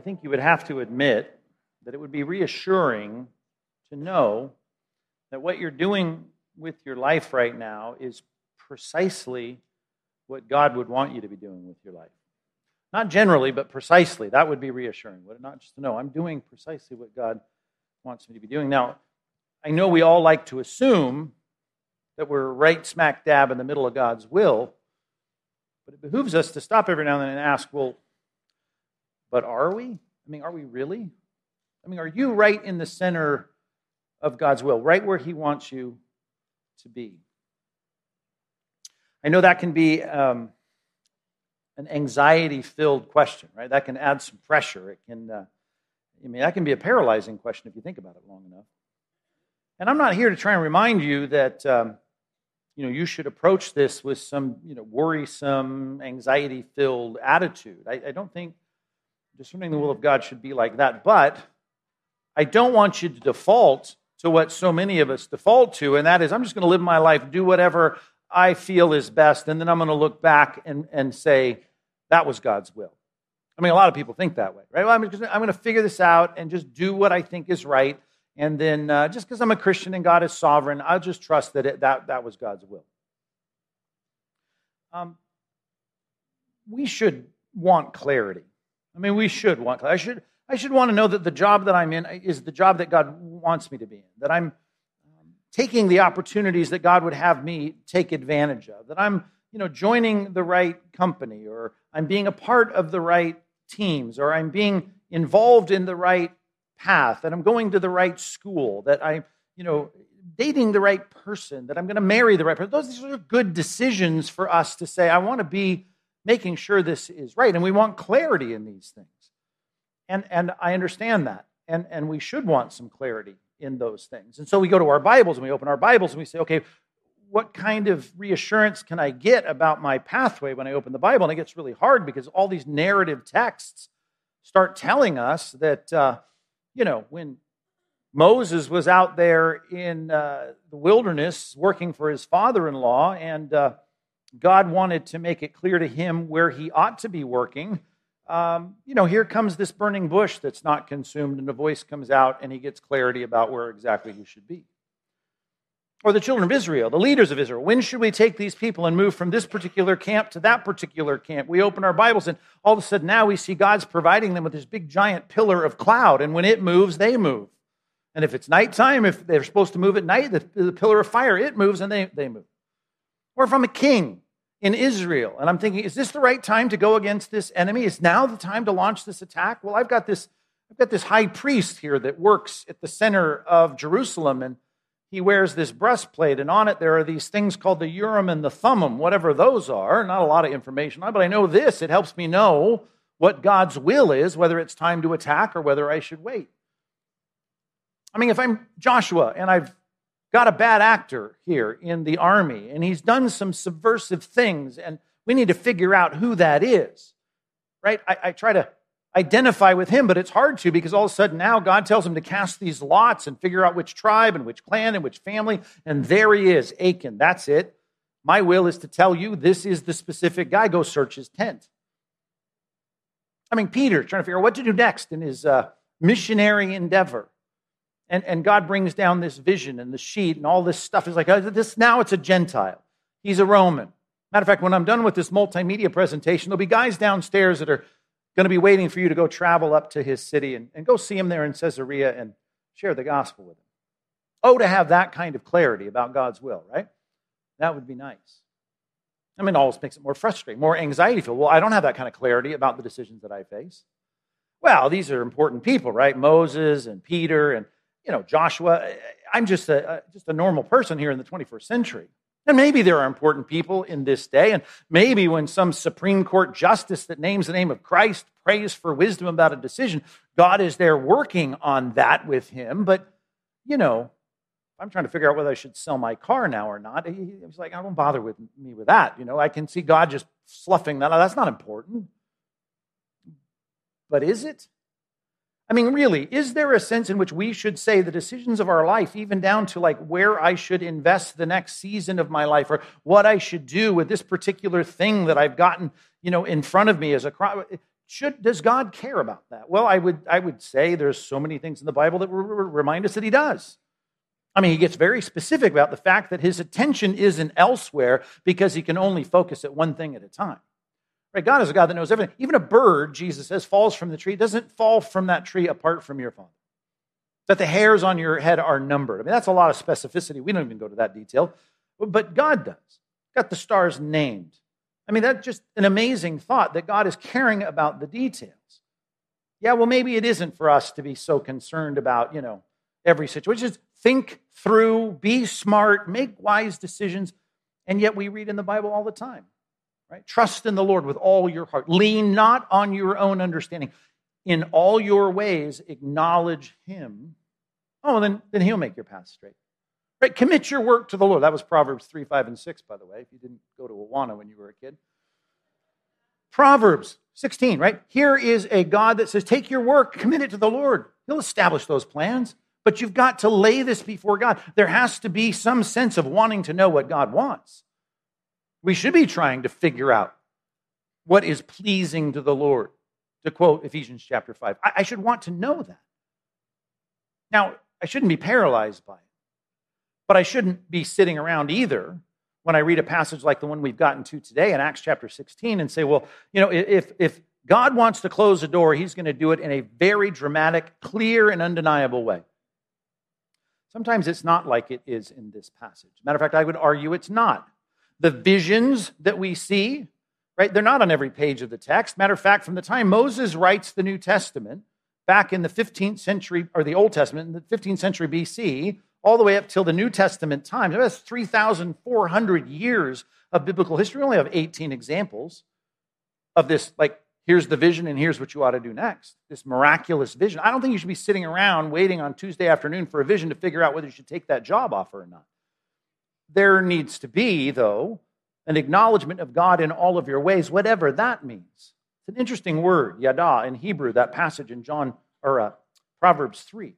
I think you would have to admit that it would be reassuring to know that what you're doing with your life right now is precisely what God would want you to be doing with your life. Not generally, but precisely. That would be reassuring, would it not? Just to know I'm doing precisely what God wants me to be doing. Now, I know we all like to assume that we're right smack dab in the middle of God's will, but it behooves us to stop every now and then and ask, well, but are we? I mean, are we really? I mean, are you right in the center of God's will, right where He wants you to be? I know that can be um, an anxiety filled question, right? That can add some pressure. It can, uh, I mean, that can be a paralyzing question if you think about it long enough. And I'm not here to try and remind you that, um, you know, you should approach this with some, you know, worrisome, anxiety filled attitude. I, I don't think discerning the will of God should be like that. But I don't want you to default to what so many of us default to, and that is I'm just going to live my life, do whatever I feel is best, and then I'm going to look back and, and say, that was God's will. I mean, a lot of people think that way, right? Well, I'm, I'm going to figure this out and just do what I think is right. And then uh, just because I'm a Christian and God is sovereign, I'll just trust that it, that, that was God's will. Um, we should want clarity. I mean, we should want. I should, I should want to know that the job that I'm in is the job that God wants me to be in, that I'm um, taking the opportunities that God would have me take advantage of, that I'm you know, joining the right company, or I'm being a part of the right teams, or I'm being involved in the right path, that I'm going to the right school, that I'm, you know, dating the right person, that I'm going to marry the right person. Those are good decisions for us to say, I want to be making sure this is right. And we want clarity in these things. And, and I understand that. And, and we should want some clarity in those things. And so we go to our Bibles and we open our Bibles and we say, okay, what kind of reassurance can I get about my pathway when I open the Bible? And it gets really hard because all these narrative texts start telling us that, uh, you know, when Moses was out there in uh, the wilderness working for his father in law, and uh, God wanted to make it clear to him where he ought to be working. Um, you know, here comes this burning bush that's not consumed, and a voice comes out, and he gets clarity about where exactly he should be. Or the children of Israel, the leaders of Israel. When should we take these people and move from this particular camp to that particular camp? We open our Bibles and all of a sudden now we see God's providing them with this big giant pillar of cloud. And when it moves, they move. And if it's nighttime, if they're supposed to move at night, the, the pillar of fire, it moves and they, they move. Or if I'm a king in Israel and I'm thinking, is this the right time to go against this enemy? Is now the time to launch this attack? Well, I've got this, I've got this high priest here that works at the center of Jerusalem and he wears this breastplate, and on it there are these things called the Urim and the Thummim, whatever those are. Not a lot of information on but I know this. It helps me know what God's will is, whether it's time to attack or whether I should wait. I mean, if I'm Joshua and I've got a bad actor here in the army and he's done some subversive things, and we need to figure out who that is, right? I, I try to identify with him, but it's hard to because all of a sudden now God tells him to cast these lots and figure out which tribe and which clan and which family. And there he is, Achan. That's it. My will is to tell you this is the specific guy. Go search his tent. I mean, Peter trying to figure out what to do next in his uh, missionary endeavor. And, and God brings down this vision and the sheet and all this stuff. He's like, oh, this now it's a Gentile. He's a Roman. Matter of fact, when I'm done with this multimedia presentation, there'll be guys downstairs that are going to be waiting for you to go travel up to his city and, and go see him there in Caesarea and share the gospel with him. Oh, to have that kind of clarity about God's will, right? That would be nice. I mean, it always makes it more frustrating, more anxiety filled. Well, I don't have that kind of clarity about the decisions that I face. Well, these are important people, right? Moses and Peter and you know Joshua. I'm just a just a normal person here in the 21st century. And maybe there are important people in this day, and maybe when some Supreme Court justice that names the name of Christ prays for wisdom about a decision, God is there working on that with him. But, you know, I'm trying to figure out whether I should sell my car now or not. He was like, I don't bother with me with that. You know, I can see God just fluffing that. That's not important. But is it? I mean, really, is there a sense in which we should say the decisions of our life, even down to like where I should invest the next season of my life or what I should do with this particular thing that I've gotten, you know, in front of me as a crowd? should, does God care about that? Well, I would, I would say there's so many things in the Bible that remind us that he does. I mean, he gets very specific about the fact that his attention isn't elsewhere because he can only focus at one thing at a time. Right? God is a God that knows everything. Even a bird, Jesus says, falls from the tree, doesn't fall from that tree apart from your Father. That the hairs on your head are numbered. I mean, that's a lot of specificity. We don't even go to that detail, but God does. Got the stars named. I mean, that's just an amazing thought that God is caring about the details. Yeah, well, maybe it isn't for us to be so concerned about, you know, every situation. Just think through, be smart, make wise decisions. And yet we read in the Bible all the time, right? Trust in the Lord with all your heart. Lean not on your own understanding. In all your ways, acknowledge Him. Oh, then, then He'll make your path straight. Right? Commit your work to the Lord. That was Proverbs 3, 5, and 6, by the way, if you didn't go to Awana when you were a kid. Proverbs 16, right? Here is a God that says, Take your work, commit it to the Lord. He'll establish those plans. But you've got to lay this before God. There has to be some sense of wanting to know what God wants. We should be trying to figure out what is pleasing to the Lord, to quote Ephesians chapter 5. I, should want to know that. Now, I shouldn't be paralyzed by it, but I shouldn't be sitting around either when I read a passage like the one we've gotten to today in Acts chapter 16 and say, well, you know, if, if God wants to close a door, he's going to do it in a very dramatic, clear, and undeniable way. Sometimes it's not like it is in this passage. Matter of fact, I would argue it's not. The visions that we see, right, they're not on every page of the text. Matter of fact, from the time Moses writes the New Testament, back in the 15th century, or the Old Testament, in the 15th century BC, all the way up till the New Testament times, that's 3,400 years of biblical history. We only have 18 examples of this, like here's the vision and here's what you ought to do next. This miraculous vision. I don't think you should be sitting around waiting on Tuesday afternoon for a vision to figure out whether you should take that job offer or not. There needs to be, though, an acknowledgement of God in all of your ways, whatever that means. It's an interesting word, yada, in Hebrew, that passage in John or uh, Proverbs 3.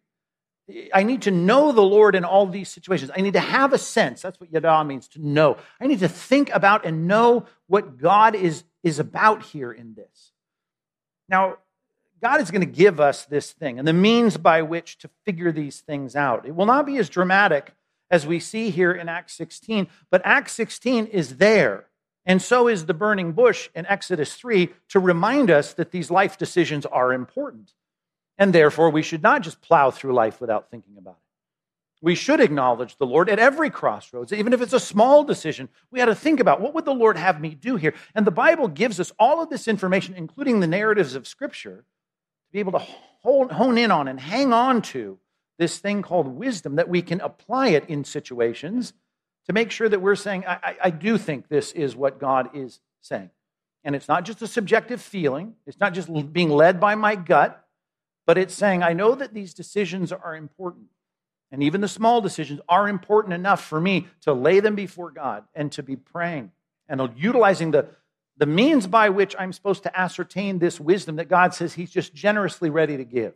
I need to know the Lord in all these situations. I need to have a sense. That's what yada means, to know. I need to think about and know what God is, is about here in this. Now, God is going to give us this thing and the means by which to figure these things out. It will not be as dramatic as we see here in Acts 16, but Acts 16 is there. And so is the burning bush in Exodus 3 to remind us that these life decisions are important. And therefore, we should not just plow through life without thinking about it. We should acknowledge the Lord at every crossroads, even if it's a small decision. We had to think about what would the Lord have me do here? And the Bible gives us all of this information, including the narratives of Scripture, to be able to hone in on and hang on to this thing called wisdom that we can apply it in situations to make sure that we're saying, I, I, I do think this is what God is saying. And it's not just a subjective feeling, it's not just being led by my gut, but it's saying, I know that these decisions are important. And even the small decisions are important enough for me to lay them before God and to be praying and utilizing the, the means by which I'm supposed to ascertain this wisdom that God says He's just generously ready to give.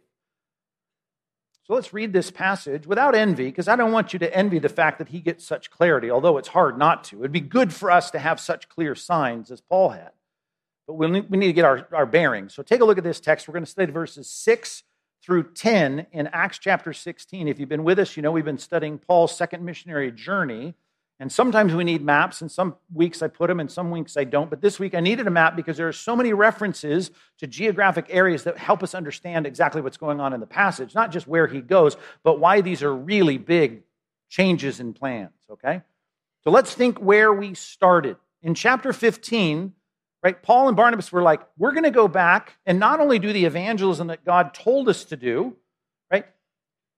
So let's read this passage without envy, because I don't want you to envy the fact that he gets such clarity, although it's hard not to. It'd be good for us to have such clear signs as Paul had. But we need to get our, our bearings. So take a look at this text. We're going to study verses 6 through 10 in Acts chapter 16. If you've been with us, you know we've been studying Paul's second missionary journey. And sometimes we need maps, and some weeks I put them, and some weeks I don't. But this week I needed a map because there are so many references to geographic areas that help us understand exactly what's going on in the passage, not just where he goes, but why these are really big changes in plans, okay? So let's think where we started. In chapter 15, Right? Paul and Barnabas were like, we're going to go back and not only do the evangelism that God told us to do, right?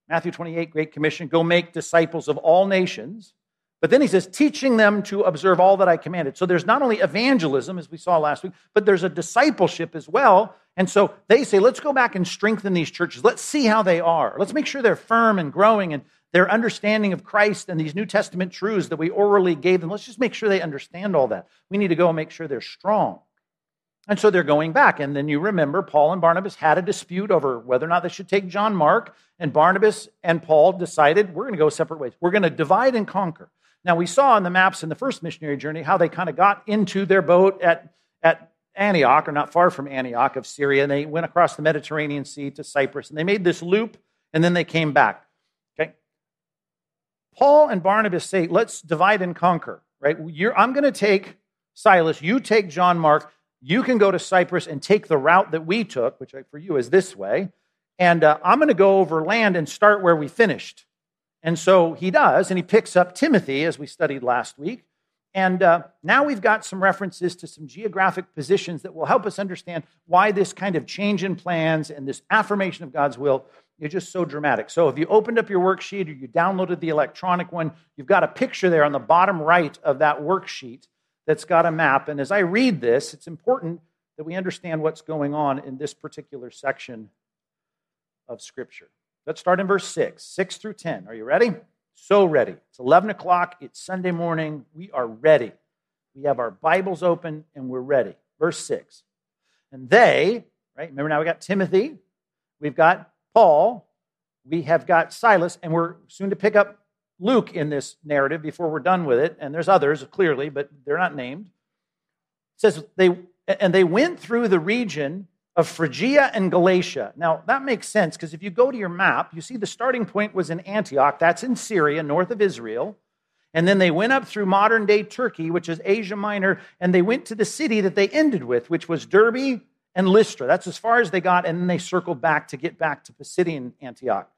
Matthew 28, Great Commission, go make disciples of all nations. But then he says, teaching them to observe all that I commanded. So there's not only evangelism, as we saw last week, but there's a discipleship as well. And so they say, let's go back and strengthen these churches. Let's see how they are. Let's make sure they're firm and growing and their understanding of Christ and these New Testament truths that we orally gave them, let's just make sure they understand all that. We need to go and make sure they're strong. And so they're going back. And then you remember Paul and Barnabas had a dispute over whether or not they should take John Mark. And Barnabas and Paul decided we're going to go separate ways. We're going to divide and conquer. Now, we saw on the maps in the first missionary journey how they kind of got into their boat at, at Antioch, or not far from Antioch of Syria, and they went across the Mediterranean Sea to Cyprus, and they made this loop, and then they came back. Okay? Paul and Barnabas say, let's divide and conquer, right? You're, I'm going to take Silas, you take John Mark, you can go to Cyprus and take the route that we took, which for you is this way, and uh, I'm going to go over land and start where we finished. And so he does, and he picks up Timothy, as we studied last week, and uh, now we've got some references to some geographic positions that will help us understand why this kind of change in plans and this affirmation of God's will is just so dramatic. So if you opened up your worksheet or you downloaded the electronic one, you've got a picture there on the bottom right of that worksheet that's got a map. And as I read this, it's important that we understand what's going on in this particular section of Scripture. Let's start in verse 6, 6 through 10. Are you ready? So ready. It's 11 o'clock. It's Sunday morning. We are ready. We have our Bibles open and we're ready. Verse 6. And they, right? Remember now we got Timothy, we've got Paul, we have got Silas, and we're soon to pick up Luke in this narrative before we're done with it. And there's others, clearly, but they're not named. It says they and they went through the region of Phrygia and Galatia. Now, that makes sense because if you go to your map, you see the starting point was in Antioch. That's in Syria, north of Israel. And then they went up through modern day Turkey, which is Asia Minor, and they went to the city that they ended with, which was Derbe and Lystra. That's as far as they got, and then they circled back to get back to Pisidian Antioch.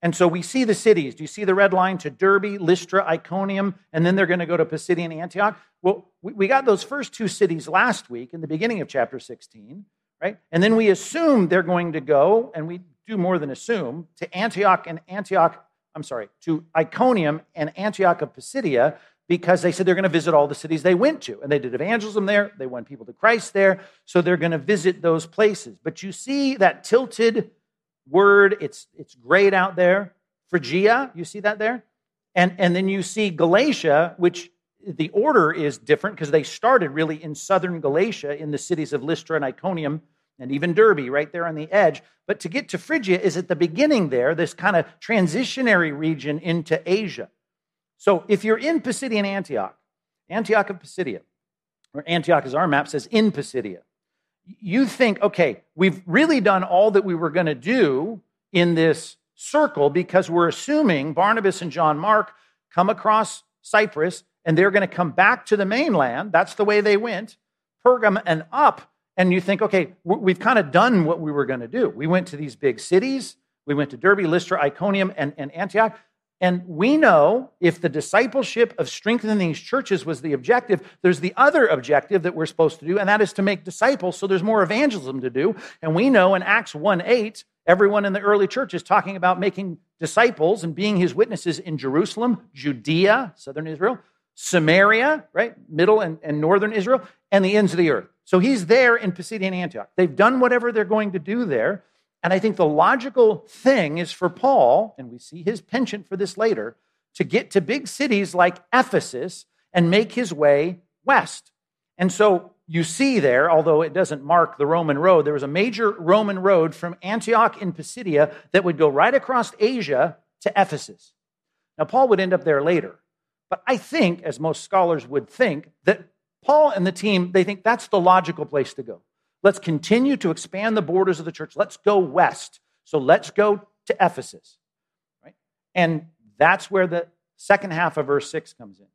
And so we see the cities. Do you see the red line to Derbe, Lystra, Iconium, and then they're going to go to Pisidian Antioch? Well, we got those first two cities last week in the beginning of chapter 16 right? And then we assume they're going to go, and we do more than assume, to Antioch and Antioch, I'm sorry, to Iconium and Antioch of Pisidia because they said they're going to visit all the cities they went to. And they did evangelism there, they won people to Christ there, so they're going to visit those places. But you see that tilted word, it's, it's grayed out there. Phrygia, you see that there? And, and then you see Galatia, which the order is different because they started really in southern Galatia in the cities of Lystra and Iconium and even Derbe right there on the edge. But to get to Phrygia is at the beginning there, this kind of transitionary region into Asia. So if you're in Pisidian Antioch, Antioch of Pisidia, or Antioch as our map says in Pisidia, you think, okay, we've really done all that we were going to do in this circle because we're assuming Barnabas and John Mark come across Cyprus and they're going to come back to the mainland. That's the way they went, Pergam and up. And you think, okay, we've kind of done what we were going to do. We went to these big cities. We went to Derbe, Lystra, Iconium, and, and Antioch. And we know if the discipleship of strengthening these churches was the objective, there's the other objective that we're supposed to do, and that is to make disciples. So there's more evangelism to do. And we know in Acts 1 8, everyone in the early church is talking about making disciples and being his witnesses in Jerusalem, Judea, southern Israel, Samaria, right? Middle and, and northern Israel, and the ends of the earth. So he's there in Pisidian Antioch. They've done whatever they're going to do there. And I think the logical thing is for Paul, and we see his penchant for this later, to get to big cities like Ephesus and make his way west. And so you see there, although it doesn't mark the Roman road, there was a major Roman road from Antioch in Pisidia that would go right across Asia to Ephesus. Now, Paul would end up there later. But I think, as most scholars would think, that Paul and the team, they think that's the logical place to go. Let's continue to expand the borders of the church. Let's go west. So let's go to Ephesus. Right? And that's where the second half of verse 6 comes in.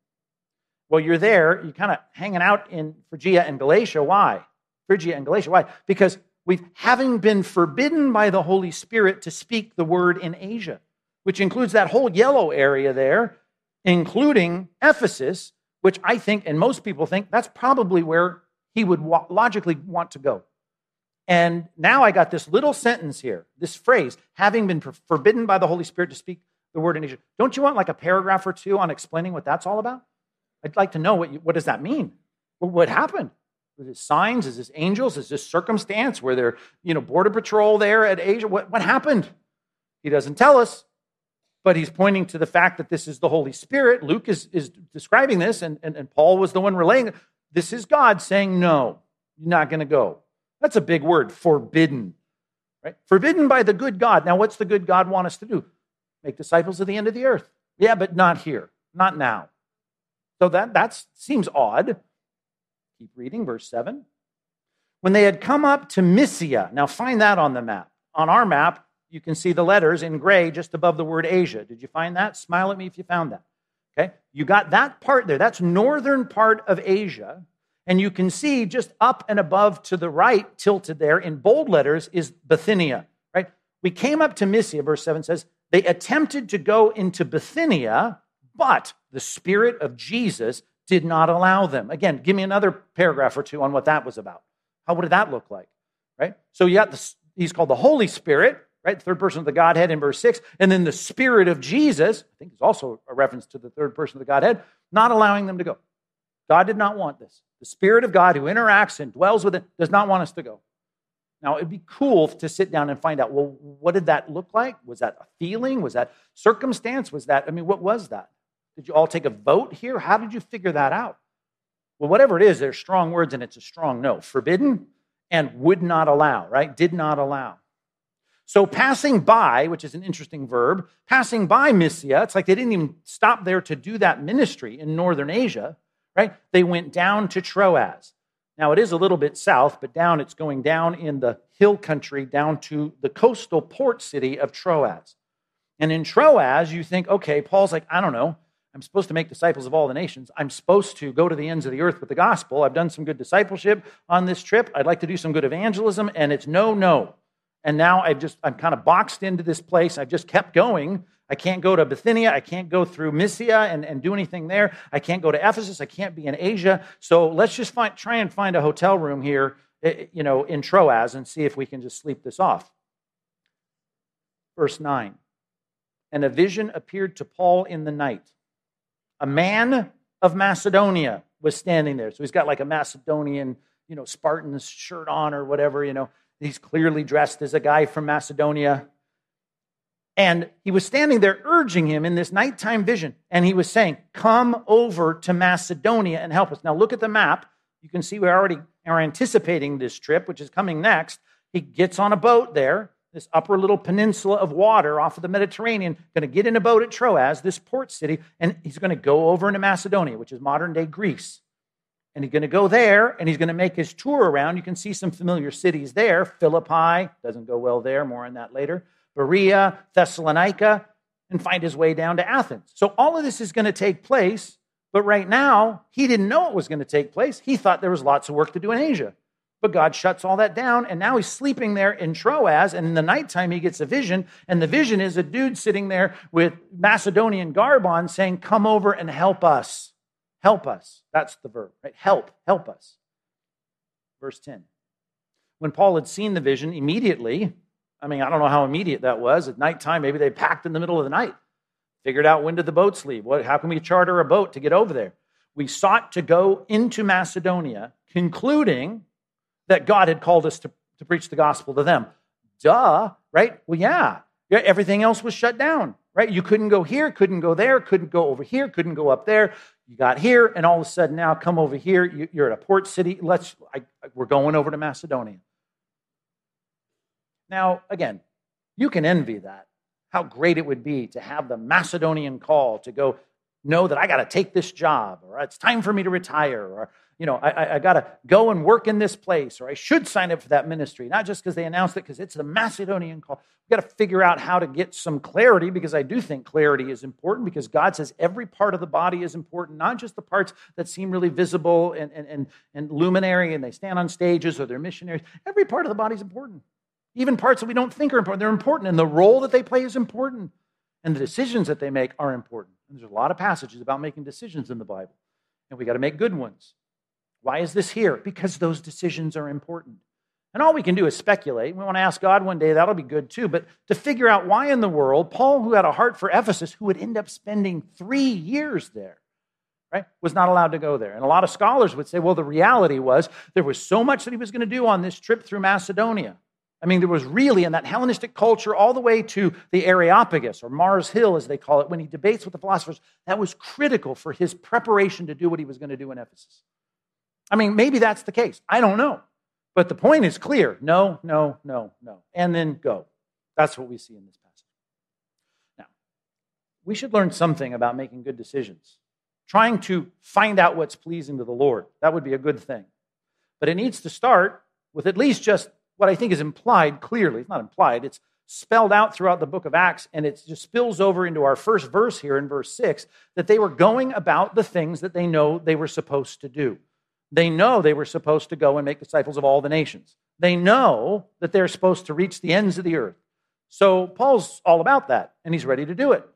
Well, you're there, you're kind of hanging out in Phrygia and Galatia. Why? Phrygia and Galatia. Why? Because we've having been forbidden by the Holy Spirit to speak the word in Asia, which includes that whole yellow area there including Ephesus, which I think, and most people think, that's probably where he would logically want to go. And now I got this little sentence here, this phrase, having been forbidden by the Holy Spirit to speak the word in Asia. Don't you want like a paragraph or two on explaining what that's all about? I'd like to know what, you, what does that mean? What happened? Is this signs? Is this angels? Is this circumstance where they're, you know, border patrol there at Asia? What, what happened? He doesn't tell us but he's pointing to the fact that this is the Holy Spirit. Luke is, is describing this, and, and, and Paul was the one relaying it. This is God saying, No, you're not going to go. That's a big word, forbidden. Right? Forbidden by the good God. Now, what's the good God want us to do? Make disciples of the end of the earth. Yeah, but not here, not now. So that that seems odd. Keep reading, verse 7. When they had come up to Mysia, now find that on the map. On our map, you can see the letters in gray just above the word Asia. Did you find that? Smile at me if you found that. Okay? You got that part there. That's northern part of Asia. And you can see just up and above to the right, tilted there in bold letters, is Bithynia, right? We came up to Mysia, verse 7 says, they attempted to go into Bithynia, but the Spirit of Jesus did not allow them. Again, give me another paragraph or two on what that was about. How did that look like? Right? So you got this, he's called the Holy Spirit, right? Third person of the Godhead in verse 6. And then the Spirit of Jesus, I think is also a reference to the third person of the Godhead, not allowing them to go. God did not want this. The Spirit of God who interacts and dwells with it does not want us to go. Now, it'd be cool to sit down and find out, well, what did that look like? Was that a feeling? Was that circumstance? Was that, I mean, what was that? Did you all take a vote here? How did you figure that out? Well, whatever it is, there's strong words and it's a strong no. Forbidden and would not allow, right? Did not allow. So passing by, which is an interesting verb, passing by Mysia, it's like they didn't even stop there to do that ministry in northern Asia, right? They went down to Troas. Now, it is a little bit south, but down, it's going down in the hill country down to the coastal port city of Troas. And in Troas, you think, okay, Paul's like, I don't know. I'm supposed to make disciples of all the nations. I'm supposed to go to the ends of the earth with the gospel. I've done some good discipleship on this trip. I'd like to do some good evangelism, and it's no, no. And now I've just, I'm kind of boxed into this place. I've just kept going I can't go to Bithynia. I can't go through Mysia and, and do anything there. I can't go to Ephesus. I can't be in Asia. So let's just find, try and find a hotel room here, eh, you know, in Troas and see if we can just sleep this off. Verse 9. And a vision appeared to Paul in the night. A man of Macedonia was standing there. So he's got like a Macedonian, you know, Spartan's shirt on or whatever, you know. He's clearly dressed as a guy from Macedonia. And he was standing there urging him in this nighttime vision. And he was saying, Come over to Macedonia and help us. Now, look at the map. You can see we already are anticipating this trip, which is coming next. He gets on a boat there, this upper little peninsula of water off of the Mediterranean, going to get in a boat at Troas, this port city, and he's going to go over into Macedonia, which is modern day Greece. And he's going to go there and he's going to make his tour around. You can see some familiar cities there. Philippi doesn't go well there, more on that later. Berea, Thessalonica, and find his way down to Athens. So all of this is going to take place, but right now, he didn't know it was going to take place. He thought there was lots of work to do in Asia. But God shuts all that down, and now he's sleeping there in Troas, and in the nighttime he gets a vision, and the vision is a dude sitting there with Macedonian garb on saying, Come over and help us. Help us. That's the verb, right? Help, help us. Verse 10. When Paul had seen the vision, immediately I mean, I don't know how immediate that was. At nighttime, maybe they packed in the middle of the night, figured out when did the boats leave. What, how can we charter a boat to get over there? We sought to go into Macedonia, concluding that God had called us to, to preach the gospel to them. Duh, right? Well, yeah. yeah. Everything else was shut down, right? You couldn't go here, couldn't go there, couldn't go over here, couldn't go up there. You got here, and all of a sudden now come over here. You're at a port city. Let's. I, we're going over to Macedonia. Now, again, you can envy that. How great it would be to have the Macedonian call to go know that I got to take this job, or it's time for me to retire, or you know, I, I got to go and work in this place, or I should sign up for that ministry, not just because they announced it, because it's the Macedonian call. We've got to figure out how to get some clarity, because I do think clarity is important, because God says every part of the body is important, not just the parts that seem really visible and, and, and, and luminary, and they stand on stages or they're missionaries. Every part of the body is important. Even parts that we don't think are important, they're important. And the role that they play is important. And the decisions that they make are important. And there's a lot of passages about making decisions in the Bible. And we got to make good ones. Why is this here? Because those decisions are important. And all we can do is speculate. We want to ask God one day, that'll be good too. But to figure out why in the world, Paul, who had a heart for Ephesus, who would end up spending three years there, right, was not allowed to go there. And a lot of scholars would say, well, the reality was there was so much that he was going to do on this trip through Macedonia I mean, there was really in that Hellenistic culture, all the way to the Areopagus or Mars Hill, as they call it, when he debates with the philosophers, that was critical for his preparation to do what he was going to do in Ephesus. I mean, maybe that's the case. I don't know. But the point is clear no, no, no, no. And then go. That's what we see in this passage. Now, we should learn something about making good decisions, trying to find out what's pleasing to the Lord. That would be a good thing. But it needs to start with at least just what I think is implied clearly. It's not implied, it's spelled out throughout the book of Acts, and it just spills over into our first verse here in verse 6 that they were going about the things that they know they were supposed to do. They know they were supposed to go and make disciples of all the nations. They know that they're supposed to reach the ends of the earth. So Paul's all about that, and he's ready to do it.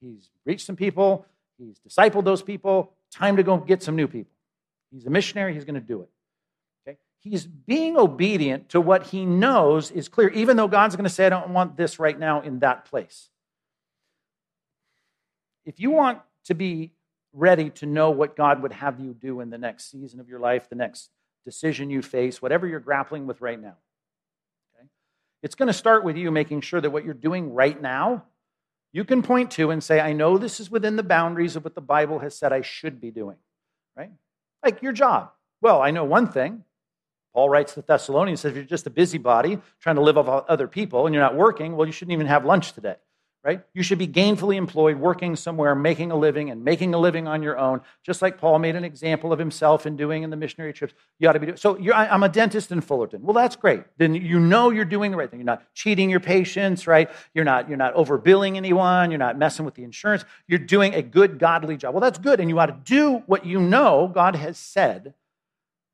He's reached some people, he's discipled those people. Time to go get some new people. He's a missionary, he's going to do it. Okay? He's being obedient to what he knows is clear, even though God's going to say, I don't want this right now in that place. If you want to be ready to know what God would have you do in the next season of your life, the next decision you face, whatever you're grappling with right now. Okay? It's going to start with you making sure that what you're doing right now, you can point to and say, I know this is within the boundaries of what the Bible has said I should be doing, right? Like your job. Well, I know one thing. Paul writes to the Thessalonians, says, if you're just a busybody trying to live off other people and you're not working, well, you shouldn't even have lunch today right? You should be gainfully employed, working somewhere, making a living, and making a living on your own, just like Paul made an example of himself in doing in the missionary trips. You ought to be doing. So I'm a dentist in Fullerton. Well, that's great. Then you know you're doing the right thing. You're not cheating your patients, right? You're not you're not overbilling anyone. You're not messing with the insurance. You're doing a good, godly job. Well, that's good, and you ought to do what you know God has said.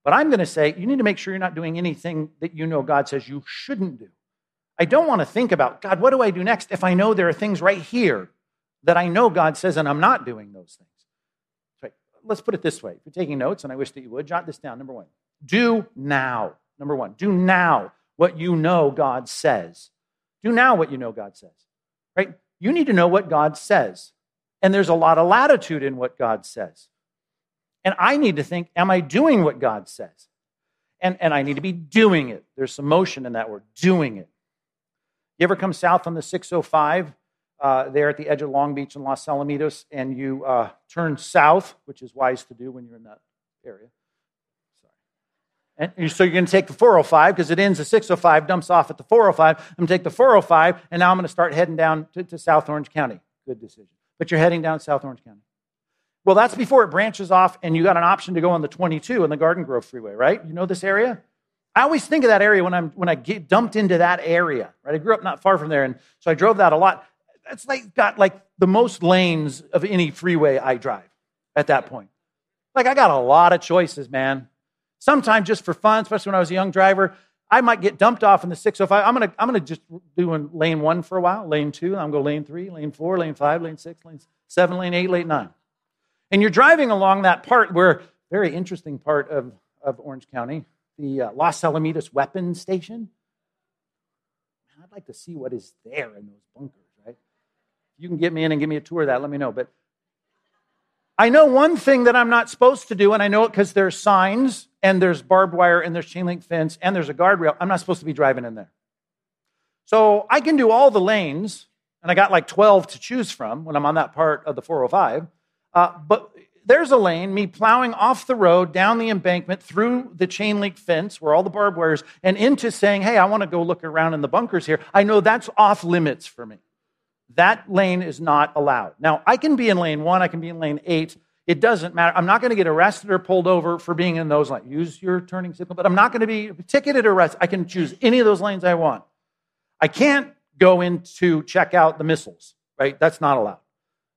But I'm going to say you need to make sure you're not doing anything that you know God says you shouldn't do. I don't want to think about, God, what do I do next if I know there are things right here that I know God says and I'm not doing those things? Right. Let's put it this way. If you're taking notes, and I wish that you would, jot this down. Number one, do now. Number one, do now what you know God says. Do now what you know God says. Right? You need to know what God says. And there's a lot of latitude in what God says. And I need to think, am I doing what God says? And, and I need to be doing it. There's some motion in that word, doing it. You ever come south on the 605 uh, there at the edge of Long Beach and Los Alamitos, and you uh, turn south, which is wise to do when you're in that area? And so you're going to take the 405 because it ends at 605, dumps off at the 405. I'm going to take the 405, and now I'm going to start heading down to, to South Orange County. Good decision. But you're heading down South Orange County. Well, that's before it branches off, and you got an option to go on the 22 on the Garden Grove Freeway, right? You know this area? I always think of that area when I'm when I get dumped into that area. Right, I grew up not far from there, and so I drove that a lot. It's like got like the most lanes of any freeway I drive at that point. Like I got a lot of choices, man. Sometimes just for fun, especially when I was a young driver, I might get dumped off in the 605. I'm gonna I'm gonna just do in lane one for a while, lane two. I'm to go lane three, lane four, lane five, lane six, lane seven, lane eight, lane nine. And you're driving along that part where very interesting part of, of Orange County the uh, Los Alamitos weapons station. Man, I'd like to see what is there in those bunkers, right? If you can get me in and give me a tour of that, let me know. But I know one thing that I'm not supposed to do, and I know it because there's signs and there's barbed wire and there's chain link fence and there's a guardrail. I'm not supposed to be driving in there. So I can do all the lanes, and I got like 12 to choose from when I'm on that part of the 405. Uh, but there's a lane, me plowing off the road, down the embankment, through the chain link fence where all the barbed wire is, and into saying, hey, I want to go look around in the bunkers here. I know that's off limits for me. That lane is not allowed. Now, I can be in lane one, I can be in lane eight. It doesn't matter. I'm not going to get arrested or pulled over for being in those lanes. Use your turning signal, but I'm not going to be ticketed or arrested. I can choose any of those lanes I want. I can't go in to check out the missiles, right? That's not allowed.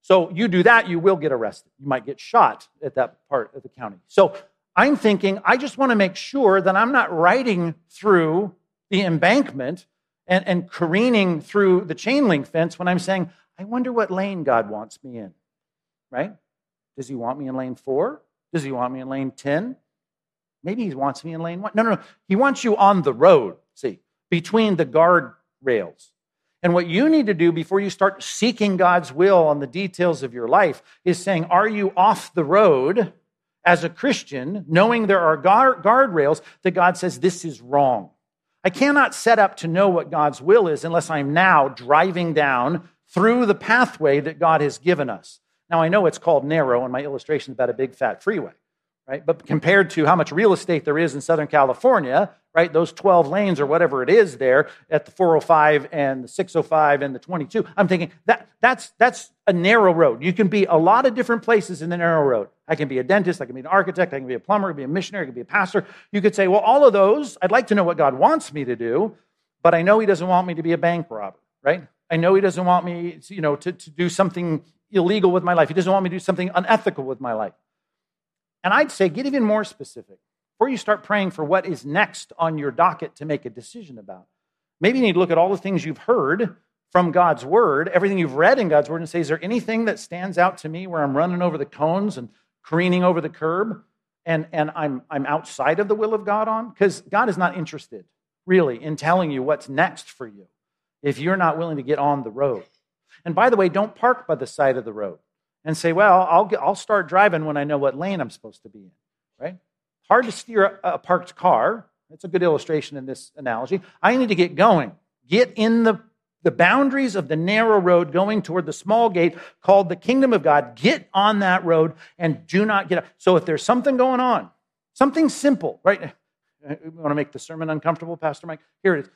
So you do that, you will get arrested. You might get shot at that part of the county. So I'm thinking, I just want to make sure that I'm not riding through the embankment and, and careening through the chain link fence when I'm saying, I wonder what lane God wants me in, right? Does he want me in lane four? Does he want me in lane 10? Maybe he wants me in lane one. No, no, no. He wants you on the road, see, between the guard rails. And what you need to do before you start seeking God's will on the details of your life is saying, Are you off the road as a Christian, knowing there are guardrails that God says this is wrong? I cannot set up to know what God's will is unless I'm now driving down through the pathway that God has given us. Now, I know it's called narrow, and my illustration is about a big fat freeway, right? But compared to how much real estate there is in Southern California, right? Those 12 lanes or whatever it is there at the 405 and the 605 and the 22. I'm thinking that that's that's a narrow road. You can be a lot of different places in the narrow road. I can be a dentist, I can be an architect, I can be a plumber, I can be a missionary, I can be a pastor. You could say, well, all of those, I'd like to know what God wants me to do, but I know He doesn't want me to be a bank robber, right? I know He doesn't want me, you know, to, to do something illegal with my life. He doesn't want me to do something unethical with my life. And I'd say get even more specific. Before you start praying for what is next on your docket to make a decision about, maybe you need to look at all the things you've heard from God's word, everything you've read in God's word, and say, is there anything that stands out to me where I'm running over the cones and careening over the curb and, and I'm, I'm outside of the will of God on? Because God is not interested, really, in telling you what's next for you if you're not willing to get on the road. And by the way, don't park by the side of the road and say, well, I'll, get, I'll start driving when I know what lane I'm supposed to be in, right? Hard to steer a, a parked car. That's a good illustration in this analogy. I need to get going. Get in the, the boundaries of the narrow road going toward the small gate called the kingdom of God. Get on that road and do not get up. So if there's something going on, something simple, right? You want to make the sermon uncomfortable, Pastor Mike? Here it is.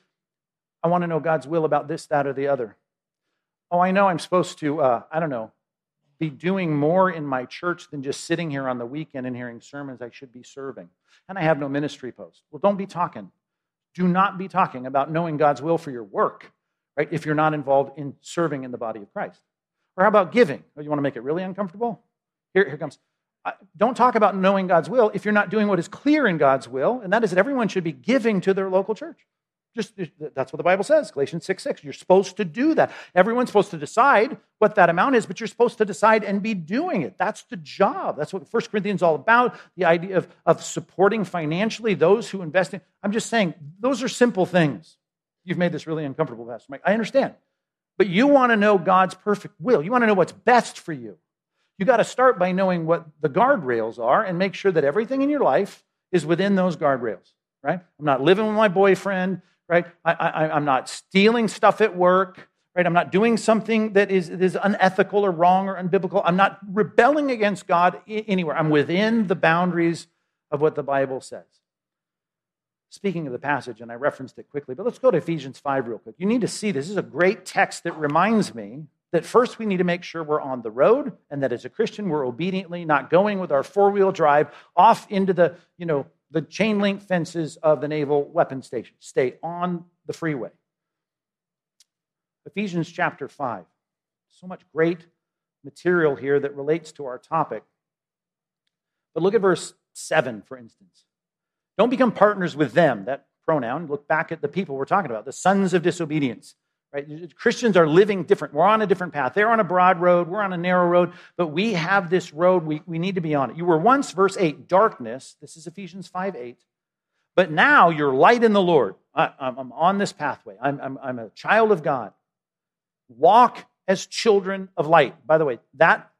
I want to know God's will about this, that, or the other. Oh, I know I'm supposed to, uh, I don't know, be doing more in my church than just sitting here on the weekend and hearing sermons. I should be serving. And I have no ministry post. Well, don't be talking. Do not be talking about knowing God's will for your work, right? If you're not involved in serving in the body of Christ. Or how about giving? Oh, you want to make it really uncomfortable? Here, here comes. Don't talk about knowing God's will if you're not doing what is clear in God's will, and that is that everyone should be giving to their local church. Just that's what the Bible says, Galatians 6 6. You're supposed to do that. Everyone's supposed to decide what that amount is, but you're supposed to decide and be doing it. That's the job. That's what 1 Corinthians all about. The idea of, of supporting financially those who invest in. I'm just saying, those are simple things. You've made this really uncomfortable, Pastor Mike. I understand. But you want to know God's perfect will. You want to know what's best for you. You got to start by knowing what the guardrails are and make sure that everything in your life is within those guardrails, right? I'm not living with my boyfriend right? I, am not stealing stuff at work, right? I'm not doing something that is, is unethical or wrong or unbiblical. I'm not rebelling against God anywhere. I'm within the boundaries of what the Bible says. Speaking of the passage, and I referenced it quickly, but let's go to Ephesians 5 real quick. You need to see this. This is a great text that reminds me that first we need to make sure we're on the road and that as a Christian we're obediently not going with our four-wheel drive off into the, you know, the chain link fences of the naval weapon station. Stay on the freeway. Ephesians chapter 5. So much great material here that relates to our topic. But look at verse 7, for instance. Don't become partners with them, that pronoun. Look back at the people we're talking about, the sons of disobedience. Right? Christians are living different. We're on a different path. They're on a broad road. We're on a narrow road. But we have this road. We, we need to be on it. You were once, verse 8, darkness. This is Ephesians 5 8. But now you're light in the Lord. I, am on this pathway. I'm, I'm, I'm a child of God. Walk as children of light. By the way, that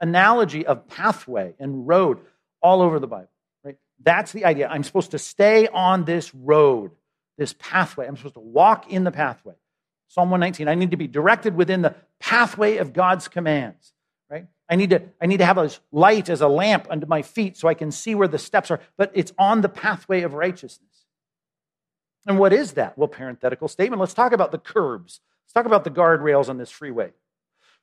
analogy of pathway and road all over the Bible, right? That's the idea. I'm supposed to stay on this road, this pathway. I'm supposed to walk in the pathway. Psalm 119. I need to be directed within the pathway of God's commands, right? I need to, I need to have a light as a lamp under my feet so I can see where the steps are, but it's on the pathway of righteousness. And what is that? Well, parenthetical statement. Let's talk about the curbs. Let's talk about the guardrails on this freeway.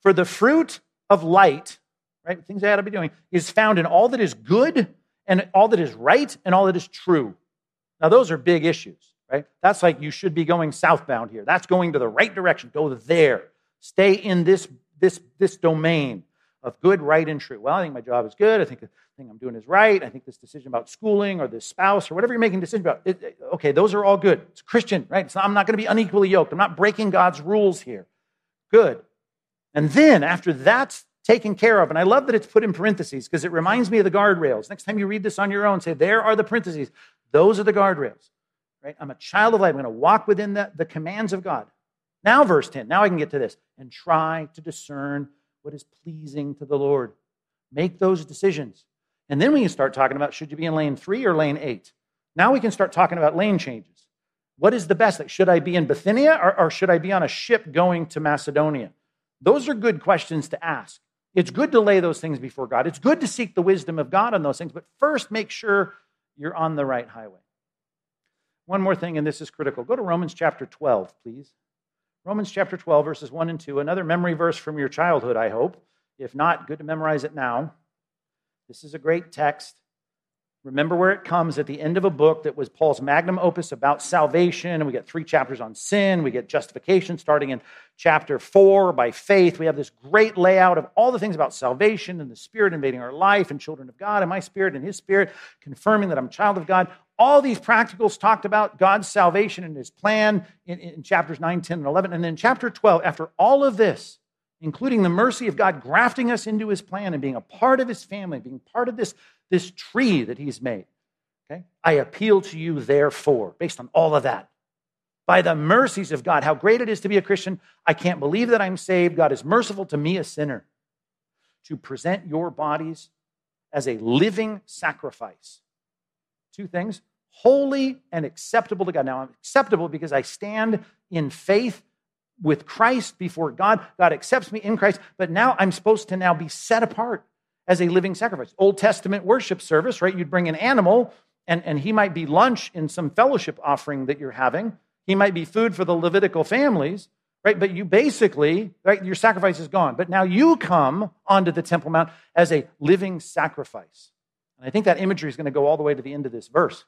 For the fruit of light, right, things I ought to be doing, is found in all that is good and all that is right and all that is true. Now, those are big issues right? That's like you should be going southbound here. That's going to the right direction. Go there. Stay in this, this, this domain of good, right, and true. Well, I think my job is good. I think the thing I'm doing is right. I think this decision about schooling or this spouse or whatever you're making a decision about, it, it, okay, those are all good. It's Christian, right? Not, I'm not going to be unequally yoked. I'm not breaking God's rules here. Good. And then after that's taken care of, and I love that it's put in parentheses because it reminds me of the guardrails. Next time you read this on your own, say, there are the parentheses. Those are the guardrails right? I'm a child of light. I'm going to walk within the, the commands of God. Now, verse 10, now I can get to this. And try to discern what is pleasing to the Lord. Make those decisions. And then we can start talking about should you be in lane three or lane eight? Now we can start talking about lane changes. What is the best? Like, should I be in Bithynia or, or should I be on a ship going to Macedonia? Those are good questions to ask. It's good to lay those things before God. It's good to seek the wisdom of God on those things, but first make sure you're on the right highway. One more thing, and this is critical. Go to Romans chapter 12, please. Romans chapter 12, verses 1 and 2. Another memory verse from your childhood, I hope. If not, good to memorize it now. This is a great text. Remember where it comes at the end of a book that was Paul's magnum opus about salvation. And we get three chapters on sin. We get justification starting in chapter four by faith. We have this great layout of all the things about salvation and the Spirit invading our life and children of God and my Spirit and His Spirit, confirming that I'm a child of God. All these practicals talked about God's salvation and His plan in, in chapters 9, 10, and 11. And then chapter 12, after all of this, including the mercy of God grafting us into his plan and being a part of his family, being part of this, this tree that he's made. Okay? I appeal to you, therefore, based on all of that. By the mercies of God, how great it is to be a Christian. I can't believe that I'm saved. God is merciful to me, a sinner, to present your bodies as a living sacrifice. Two things holy and acceptable to God. Now, I'm acceptable because I stand in faith with Christ before God. God accepts me in Christ, but now I'm supposed to now be set apart as a living sacrifice. Old Testament worship service, right? You'd bring an animal and, and he might be lunch in some fellowship offering that you're having. He might be food for the Levitical families, right? But you basically, right, your sacrifice is gone. But now you come onto the Temple Mount as a living sacrifice. And I think that imagery is going to go all the way to the end of this verse,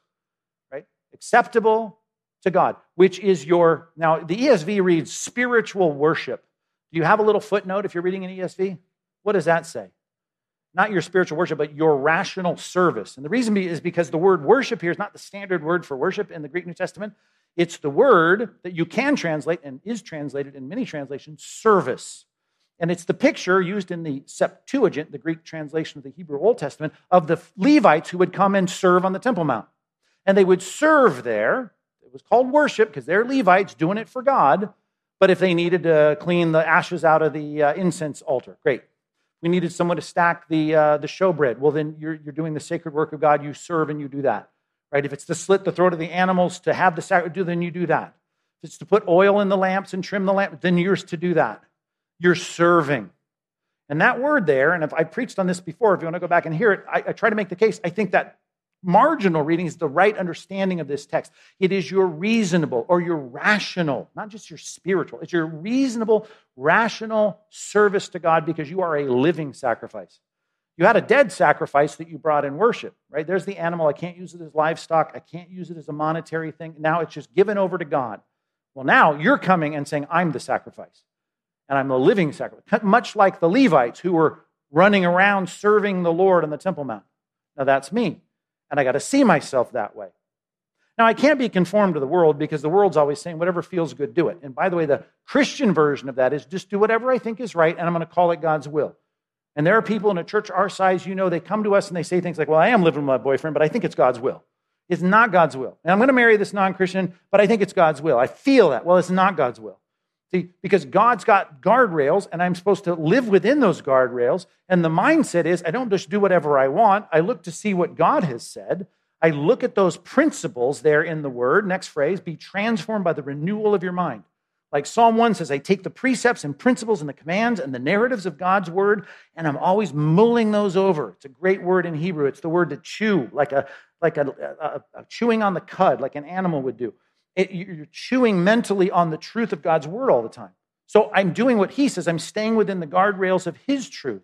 right? Acceptable, to God, which is your, now the ESV reads spiritual worship. Do you have a little footnote if you're reading an ESV? What does that say? Not your spiritual worship, but your rational service. And the reason is because the word worship here is not the standard word for worship in the Greek New Testament. It's the word that you can translate and is translated in many translations, service. And it's the picture used in the Septuagint, the Greek translation of the Hebrew Old Testament, of the Levites who would come and serve on the Temple Mount. And they would serve there was called worship because they're Levites doing it for God. But if they needed to clean the ashes out of the uh, incense altar, great. We needed someone to stack the, uh, the showbread. Well, then you're, you're doing the sacred work of God. You serve and you do that. Right? If it's to slit the throat of the animals to have the sacrifice, do then you do that. If it's to put oil in the lamps and trim the lamp, then you're to do that. You're serving. And that word there, and if I preached on this before, if you want to go back and hear it, I, I try to make the case. I think that marginal reading is the right understanding of this text. It is your reasonable or your rational, not just your spiritual, it's your reasonable, rational service to God because you are a living sacrifice. You had a dead sacrifice that you brought in worship, right? There's the animal. I can't use it as livestock. I can't use it as a monetary thing. Now it's just given over to God. Well, now you're coming and saying, I'm the sacrifice, and I'm the living sacrifice, much like the Levites who were running around serving the Lord on the Temple Mount. Now that's me. And I got to see myself that way. Now, I can't be conformed to the world because the world's always saying, whatever feels good, do it. And by the way, the Christian version of that is just do whatever I think is right, and I'm going to call it God's will. And there are people in a church our size, you know, they come to us and they say things like, well, I am living with my boyfriend, but I think it's God's will. It's not God's will. And I'm going to marry this non Christian, but I think it's God's will. I feel that. Well, it's not God's will. See, because God's got guardrails and I'm supposed to live within those guardrails. And the mindset is I don't just do whatever I want. I look to see what God has said. I look at those principles there in the word. Next phrase be transformed by the renewal of your mind. Like Psalm 1 says, I take the precepts and principles and the commands and the narratives of God's word, and I'm always mulling those over. It's a great word in Hebrew. It's the word to chew, like a like a, a, a chewing on the cud, like an animal would do. It, you're chewing mentally on the truth of God's word all the time. So I'm doing what he says. I'm staying within the guardrails of his truth.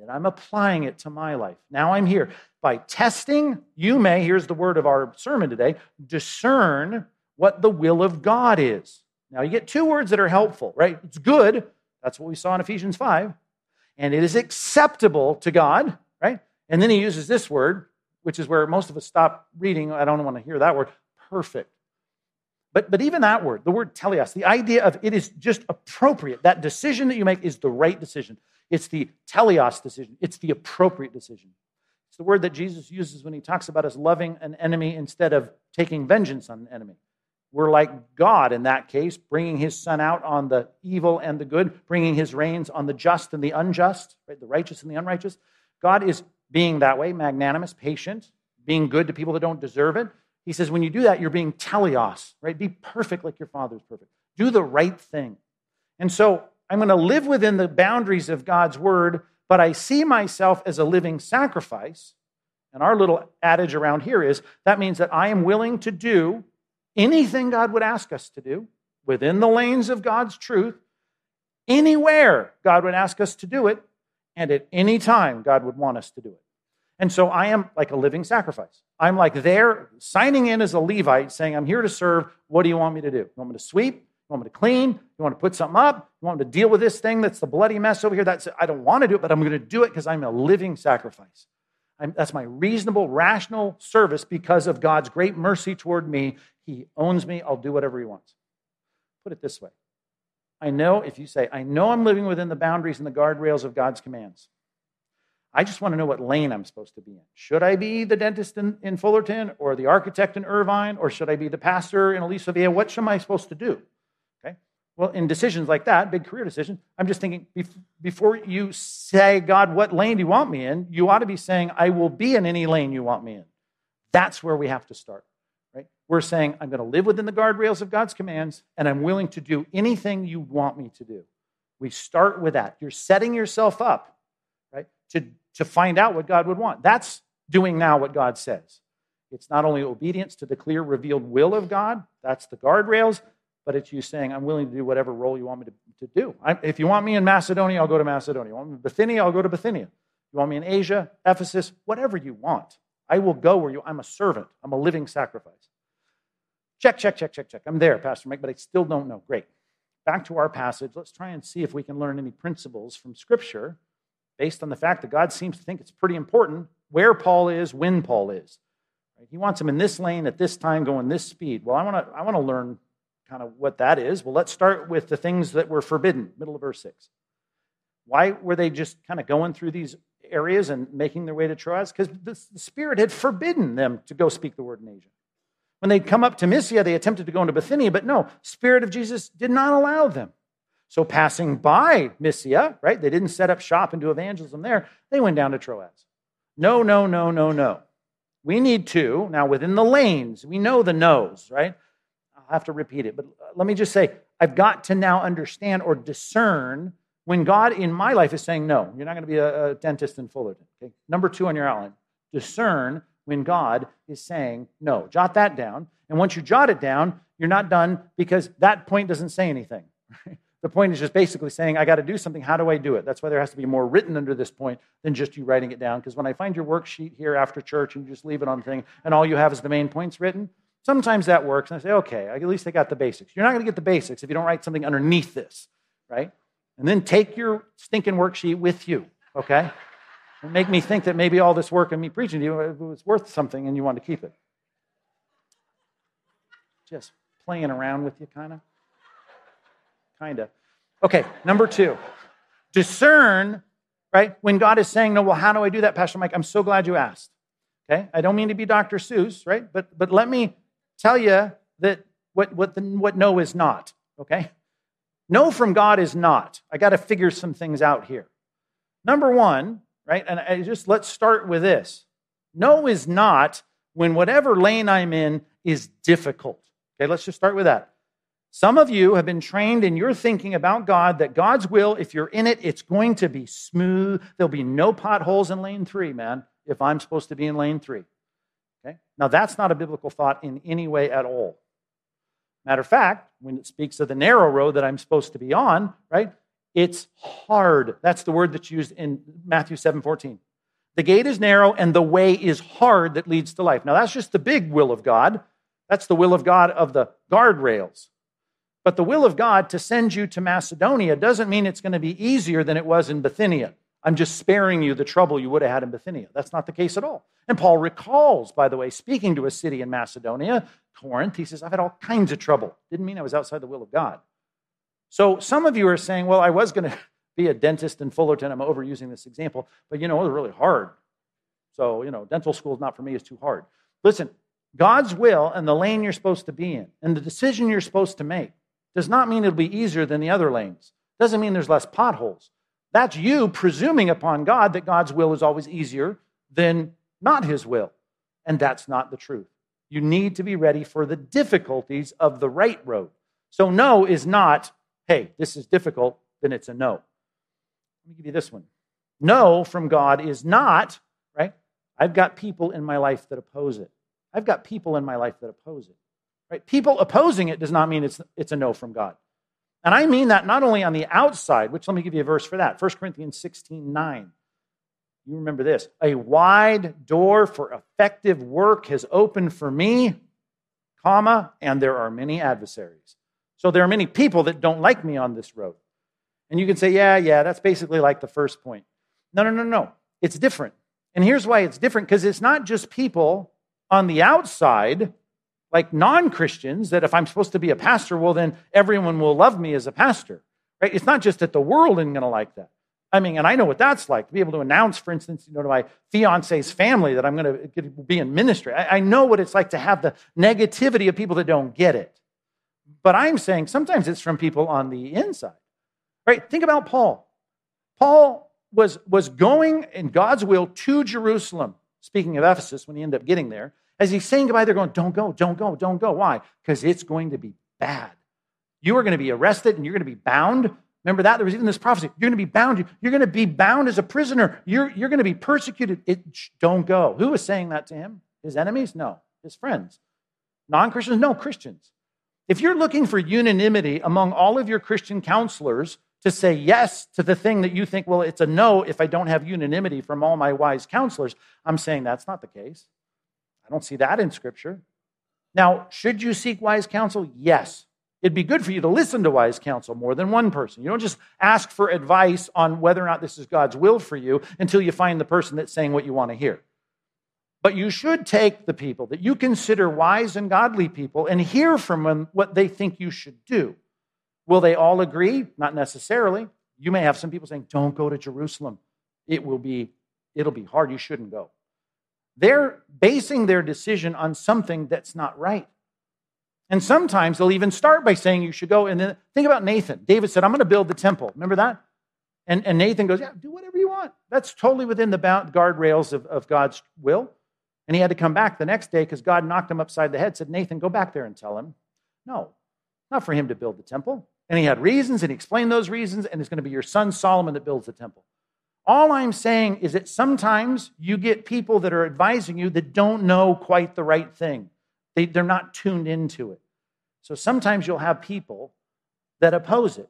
And I'm applying it to my life. Now I'm here. By testing, you may, here's the word of our sermon today, discern what the will of God is. Now you get two words that are helpful, right? It's good. That's what we saw in Ephesians 5. And it is acceptable to God, right? And then he uses this word, which is where most of us stop reading. I don't want to hear that word perfect. But, but even that word, the word teleos, the idea of it is just appropriate. That decision that you make is the right decision. It's the teleos decision, it's the appropriate decision. It's the word that Jesus uses when he talks about us loving an enemy instead of taking vengeance on an enemy. We're like God in that case, bringing his sun out on the evil and the good, bringing his rains on the just and the unjust, right? the righteous and the unrighteous. God is being that way, magnanimous, patient, being good to people that don't deserve it, he says, when you do that, you're being teleos, right? Be perfect like your father's perfect. Do the right thing. And so I'm going to live within the boundaries of God's word, but I see myself as a living sacrifice. And our little adage around here is that means that I am willing to do anything God would ask us to do within the lanes of God's truth, anywhere God would ask us to do it, and at any time God would want us to do it. And so I am like a living sacrifice. I'm like there signing in as a Levite saying, I'm here to serve. What do you want me to do? You want me to sweep? You want me to clean? You want to put something up? You want me to deal with this thing that's the bloody mess over here? That's I don't want to do it, but I'm going to do it because I'm a living sacrifice. I'm, that's my reasonable, rational service because of God's great mercy toward me. He owns me. I'll do whatever He wants. Put it this way I know, if you say, I know I'm living within the boundaries and the guardrails of God's commands. I just want to know what lane I'm supposed to be in. Should I be the dentist in, in Fullerton or the architect in Irvine or should I be the pastor in Aliso Viejo? What am I supposed to do? Okay. Well, in decisions like that, big career decision, I'm just thinking before you say, God, what lane do you want me in? You ought to be saying, I will be in any lane you want me in. That's where we have to start. Right? We're saying, I'm going to live within the guardrails of God's commands, and I'm willing to do anything you want me to do. We start with that. You're setting yourself up to, to find out what God would want. That's doing now what God says. It's not only obedience to the clear, revealed will of God, that's the guardrails, but it's you saying, I'm willing to do whatever role you want me to, to do. I, if you want me in Macedonia, I'll go to Macedonia. You want me in Bithynia, I'll go to Bithynia. You want me in Asia, Ephesus, whatever you want. I will go where you, I'm a servant. I'm a living sacrifice. Check, check, check, check, check. I'm there, Pastor Mike, but I still don't know. Great. Back to our passage. Let's try and see if we can learn any principles from Scripture based on the fact that God seems to think it's pretty important where Paul is, when Paul is. He wants him in this lane at this time, going this speed. Well, I want to I want to learn kind of what that is. Well, let's start with the things that were forbidden, middle of verse 6. Why were they just kind of going through these areas and making their way to Troas? Because the Spirit had forbidden them to go speak the word in Asia. When they'd come up to Mysia, they attempted to go into Bithynia, but no, Spirit of Jesus did not allow them. So passing by Mysia, right? They didn't set up shop and do evangelism there. They went down to Troas. No, no, no, no, no. We need to, now within the lanes, we know the no's, right? I'll have to repeat it, but let me just say, I've got to now understand or discern when God in my life is saying, no, you're not going to be a, a dentist in Fullerton. Okay? Number two on your outline, discern when God is saying no. Jot that down. And once you jot it down, you're not done because that point doesn't say anything. The point is just basically saying, I got to do something. How do I do it? That's why there has to be more written under this point than just you writing it down. Because when I find your worksheet here after church and you just leave it on the thing and all you have is the main points written, sometimes that works. And I say, okay, at least I got the basics. You're not going to get the basics if you don't write something underneath this, right? And then take your stinking worksheet with you, okay? And make me think that maybe all this work and me preaching to you uh, was worth something and you want to keep it. Just playing around with you, kind of. Kind of. Okay, number two. Discern, right? When God is saying, no, well, how do I do that, Pastor Mike? I'm so glad you asked. Okay? I don't mean to be Dr. Seuss, right? But but let me tell you that what what the, what no is not, okay? No from God is not. I got to figure some things out here. Number one, right? And I just let's start with this. No is not when whatever lane I'm in is difficult. Okay, let's just start with that. Some of you have been trained in your thinking about God that God's will, if you're in it, it's going to be smooth. There'll be no potholes in lane three, man, if I'm supposed to be in lane three. Okay? Now, that's not a biblical thought in any way at all. Matter of fact, when it speaks of the narrow road that I'm supposed to be on, right, it's hard. That's the word that's used in Matthew 7 14. The gate is narrow and the way is hard that leads to life. Now, that's just the big will of God. That's the will of God of the guardrails. But the will of God to send you to Macedonia doesn't mean it's going to be easier than it was in Bithynia. I'm just sparing you the trouble you would have had in Bithynia. That's not the case at all. And Paul recalls, by the way, speaking to a city in Macedonia, Corinth, he says, I've had all kinds of trouble. Didn't mean I was outside the will of God. So some of you are saying, well, I was going to be a dentist in Fullerton. I'm overusing this example, but you know, it was really hard. So, you know, dental school is not for me, it's too hard. Listen, God's will and the lane you're supposed to be in and the decision you're supposed to make does not mean it'll be easier than the other lanes. Doesn't mean there's less potholes. That's you presuming upon God that God's will is always easier than not his will. And that's not the truth. You need to be ready for the difficulties of the right road. So, no is not, hey, this is difficult, then it's a no. Let me give you this one. No from God is not, right? I've got people in my life that oppose it. I've got people in my life that oppose it. Right? People opposing it does not mean it's, it's a no from God. And I mean that not only on the outside, which let me give you a verse for that 1 Corinthians 16 9. You remember this a wide door for effective work has opened for me, comma, and there are many adversaries. So there are many people that don't like me on this road. And you can say, yeah, yeah, that's basically like the first point. No, no, no, no. It's different. And here's why it's different because it's not just people on the outside, like non Christians, that if I'm supposed to be a pastor, well, then everyone will love me as a pastor. Right? It's not just that the world isn't going to like that. I mean, and I know what that's like to be able to announce, for instance, you know, to my fiance's family that I'm going to be in ministry. I, I know what it's like to have the negativity of people that don't get it. But I'm saying sometimes it's from people on the inside. Right? Think about Paul. Paul was, was going in God's will to Jerusalem, speaking of Ephesus, when he ended up getting there. As he's saying goodbye, they're going, Don't go, don't go, don't go. Why? Because it's going to be bad. You are going to be arrested and you're going to be bound Remember that? There was even this prophecy. You're going to be bound. You're going to be bound as a prisoner. You're, you're going to be persecuted. It, don't go. Who was saying that to him? His enemies? No. His friends. Non Christians? No, Christians. If you're looking for unanimity among all of your Christian counselors to say yes to the thing that you think, well, it's a no if I don't have unanimity from all my wise counselors, I'm saying that's not the case. I don't see that in Scripture. Now, should you seek wise counsel? Yes. It'd be good for you to listen to wise counsel more than one person. You don't just ask for advice on whether or not this is God's will for you until you find the person that's saying what you want to hear. But you should take the people that you consider wise and godly people and hear from them what they think you should do. Will they all agree? Not necessarily. You may have some people saying, "Don't go to Jerusalem. It will be it'll be hard. You shouldn't go." They're basing their decision on something that's not right. And sometimes they'll even start by saying you should go. And then think about Nathan. David said, I'm going to build the temple. Remember that? And, and Nathan goes, Yeah, do whatever you want. That's totally within the guardrails of, of God's will. And he had to come back the next day because God knocked him upside the head, said, Nathan, go back there and tell him. No, not for him to build the temple. And he had reasons, and he explained those reasons, and it's going to be your son Solomon that builds the temple. All I'm saying is that sometimes you get people that are advising you that don't know quite the right thing. They, they're not tuned into it. So sometimes you'll have people that oppose it.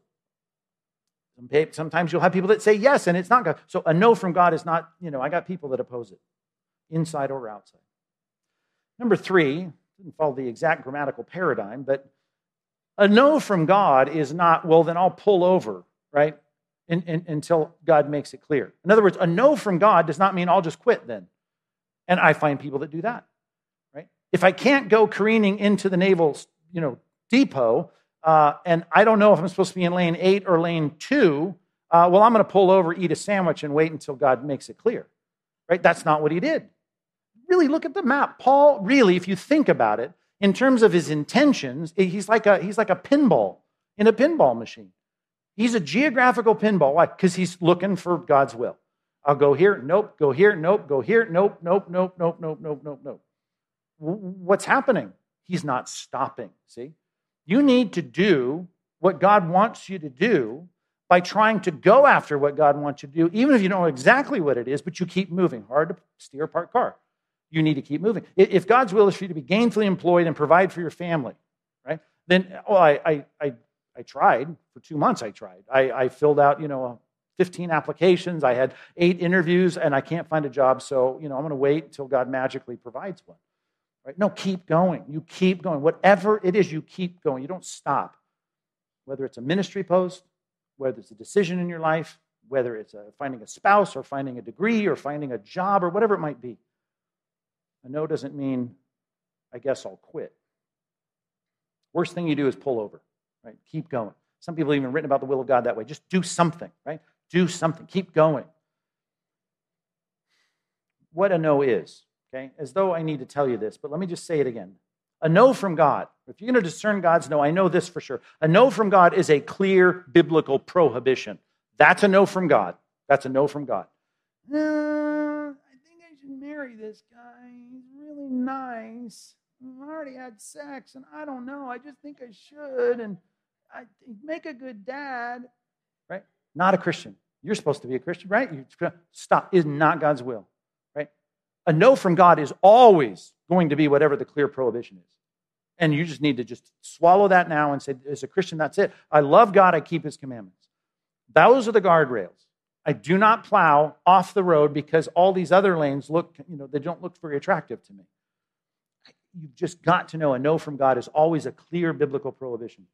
Sometimes you'll have people that say yes, and it's not God. So a no from God is not, you know, I got people that oppose it, inside or outside. Number three, didn't follow the exact grammatical paradigm, but a no from God is not, well, then I'll pull over, right? In, in, until God makes it clear. In other words, a no from God does not mean I'll just quit then. And I find people that do that. Right? If I can't go careening into the naval, you know, depot, uh, and I don't know if I'm supposed to be in lane eight or lane two, uh, well, I'm going to pull over, eat a sandwich, and wait until God makes it clear. Right? That's not what he did. Really, look at the map. Paul, really, if you think about it, in terms of his intentions, he's like a, he's like a pinball in a pinball machine. He's a geographical pinball. Why? Because he's looking for God's will. I'll go here, nope, go here, nope, go here, nope, nope, nope, nope, nope, nope, nope, nope what's happening? He's not stopping. See? You need to do what God wants you to do by trying to go after what God wants you to do, even if you don't know exactly what it is, but you keep moving. Hard to steer a parked car. You need to keep moving. If God's will is for you to be gainfully employed and provide for your family, right? Then, oh, I, I, I, I tried for two months. I tried. I, I filled out, you know, 15 applications. I had eight interviews, and I can't find a job. So, you know, I'm going to wait until God magically provides one. Right? No, keep going. You keep going. Whatever it is, you keep going. You don't stop. Whether it's a ministry post, whether it's a decision in your life, whether it's a, finding a spouse or finding a degree or finding a job or whatever it might be. A no doesn't mean, I guess I'll quit. Worst thing you do is pull over, right? Keep going. Some people even written about the will of God that way. Just do something, right? Do something. Keep going. What a no is okay? As though I need to tell you this, but let me just say it again. A no from God, if you're going to discern God's no, I know this for sure. A no from God is a clear biblical prohibition. That's a no from God. That's a no from God. Uh, I think I should marry this guy. He's really nice. I already had sex, and I don't know. I just think I should, and I make a good dad. Right? Not a Christian. You're supposed to be a Christian, right? You, stop. Is not God's will right? a no from God is always going to be whatever the clear prohibition is. And you just need to just swallow that now and say, as a Christian, that's it. I love God, I keep his commandments. Those are the guardrails. I do not plow off the road because all these other lanes look, you know, they don't look very attractive to me. You've just got to know a no from God is always a clear biblical prohibition.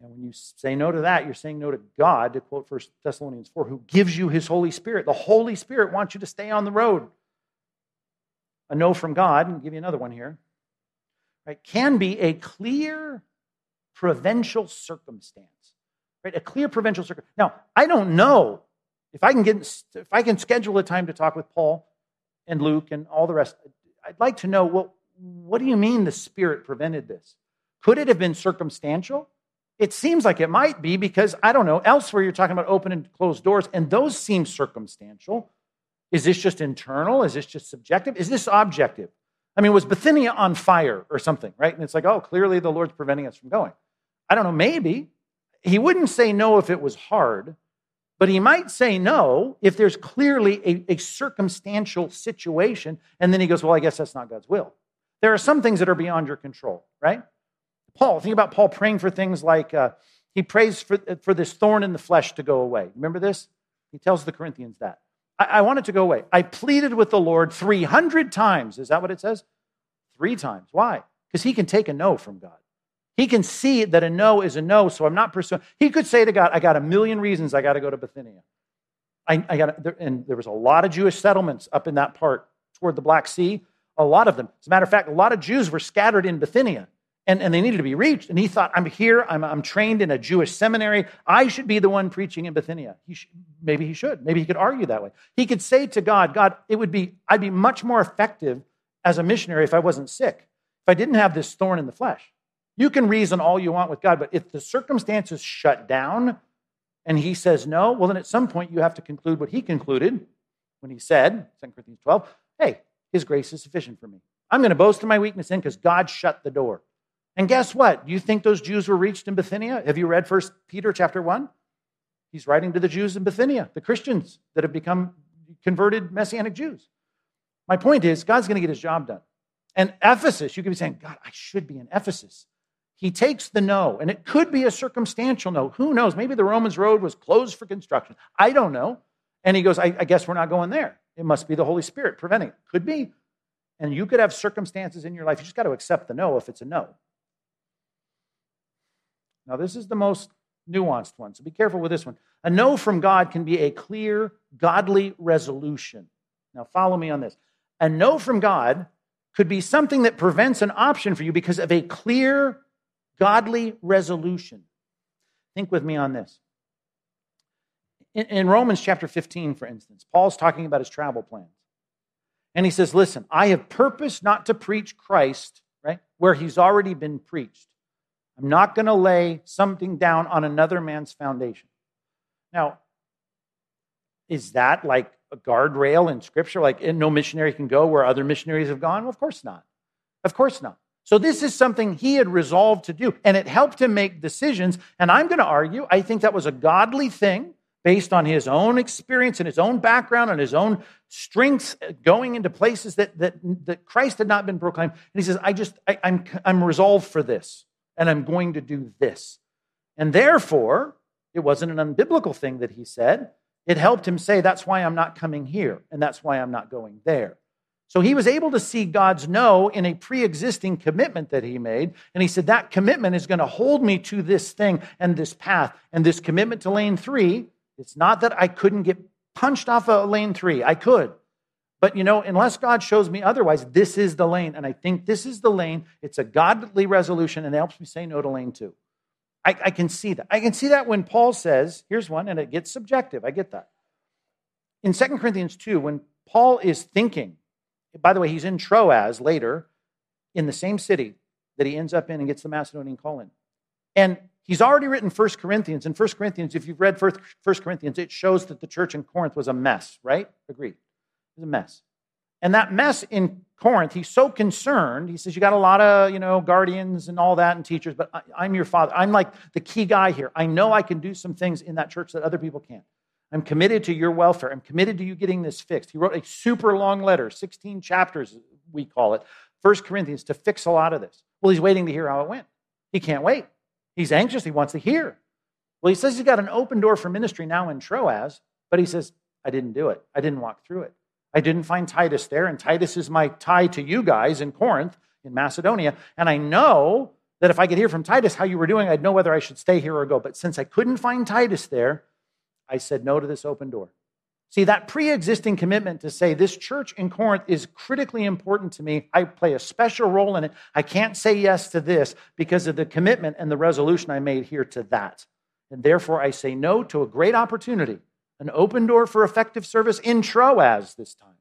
And when you say no to that, you're saying no to God, to quote 1 Thessalonians 4, who gives you his Holy Spirit. The Holy Spirit wants you to stay on the road. A no from God, and I'll give you another one here, right, can be a clear provincial circumstance. Right? A clear provincial circumstance. Now, I don't know if I can get if I can schedule a time to talk with Paul and Luke and all the rest. I'd like to know well, what do you mean the Spirit prevented this? Could it have been circumstantial? It seems like it might be because, I don't know, elsewhere you're talking about open and closed doors, and those seem circumstantial. Is this just internal? Is this just subjective? Is this objective? I mean, was Bithynia on fire or something, right? And it's like, oh, clearly the Lord's preventing us from going. I don't know, maybe. He wouldn't say no if it was hard, but he might say no if there's clearly a, a circumstantial situation. And then he goes, well, I guess that's not God's will. There are some things that are beyond your control, right? Paul, think about Paul praying for things like uh, he prays for, for this thorn in the flesh to go away. Remember this? He tells the Corinthians that. I, I want it to go away. I pleaded with the Lord 300 times. Is that what it says? Three times. Why? Because he can take a no from God. He can see that a no is a no, so I'm not pursuing. He could say to God, I got a million reasons I got to go to Bithynia. I, I got, and there was a lot of Jewish settlements up in that part toward the Black Sea. A lot of them. As a matter of fact, a lot of Jews were scattered in Bithynia and, and they needed to be reached. And he thought, I'm here, I'm, I'm trained in a Jewish seminary. I should be the one preaching in Bithynia. He maybe he should. Maybe he could argue that way. He could say to God, God, it would be, I'd be much more effective as a missionary if I wasn't sick, if I didn't have this thorn in the flesh. You can reason all you want with God, but if the circumstances shut down and he says no, well, then at some point you have to conclude what he concluded when he said, 2 Corinthians 12, hey, his grace is sufficient for me. I'm going to boast in my weakness in because God shut the door. And guess what? You think those Jews were reached in Bithynia? Have you read First Peter chapter 1? He's writing to the Jews in Bithynia, the Christians that have become converted Messianic Jews. My point is, God's going to get his job done. And Ephesus, you could be saying, God, I should be in Ephesus. He takes the no, and it could be a circumstantial no. Who knows? Maybe the Romans road was closed for construction. I don't know. And he goes, I, I guess we're not going there. It must be the Holy Spirit preventing it. Could be. And you could have circumstances in your life. You just got to accept the no if it's a no. Now, this is the most nuanced one, so be careful with this one. A no from God can be a clear, godly resolution. Now, follow me on this. A no from God could be something that prevents an option for you because of a clear, godly resolution. Think with me on this. In, in, Romans chapter 15, for instance, Paul's talking about his travel plans. And he says, Listen, I have purposed not to preach Christ, right, where he's already been preached. I'm not going to lay something down on another man's foundation. Now, is that like a guardrail in scripture? Like eh, no missionary can go where other missionaries have gone? Well, of course not. Of course not. So this is something he had resolved to do, and it helped him make decisions. And I'm going to argue, I think that was a godly thing based on his own experience and his own background and his own strengths eh, going into places that, that, that Christ had not been proclaimed. And he says, I just, I, I'm, I'm resolved for this and I'm going to do this. And therefore, it wasn't an unbiblical thing that he said. It helped him say, That's why I'm not coming here, and that's why I'm not going there. So he was able to see God's no in a pre existing commitment that he made. And he said, That commitment is going to hold me to this thing and this path. And this commitment to lane three, it's not that I couldn't get punched off of lane three. I could. But you know, unless God shows me otherwise, this is the lane. And I think this is the lane. It's a godly resolution, and it helps me say no to lane two. I, I can see that. I can see that when Paul says, here's one, and it gets subjective. I get that. In 2 Corinthians 2, when Paul is thinking, by the way, he's in Troas later, in the same city that he ends up in and gets the Macedonian call in. And he's already written 1 Corinthians. And 1 Corinthians, if you've read 1 Corinthians, it shows that the church in Corinth was a mess, right? Agreed was a mess. And that mess in Corinth, he's so concerned. He says, You got a lot of, you know, guardians and all that and teachers, but I, am your father. I'm like the key guy here. I know I can do some things in that church that other people can't. I'm committed to your welfare. I'm committed to you getting this fixed. He wrote a super long letter, 16 chapters, we call it, 1 Corinthians to fix a lot of this. Well, he's waiting to hear how it went. He can't wait. He's anxious. He wants to hear. Well, he says he's got an open door for ministry now in Troas, but he says, I didn't do it. I didn't walk through it. I didn't find Titus there, and Titus is my tie to you guys in Corinth, in Macedonia. And I know that if I could hear from Titus how you were doing, I'd know whether I should stay here or go. But since I couldn't find Titus there, I said no to this open door. See, that pre existing commitment to say, this church in Corinth is critically important to me. I play a special role in it. I can't say yes to this because of the commitment and the resolution I made here to that. And therefore, I say no to a great opportunity, an open door for effective service in Troas this time.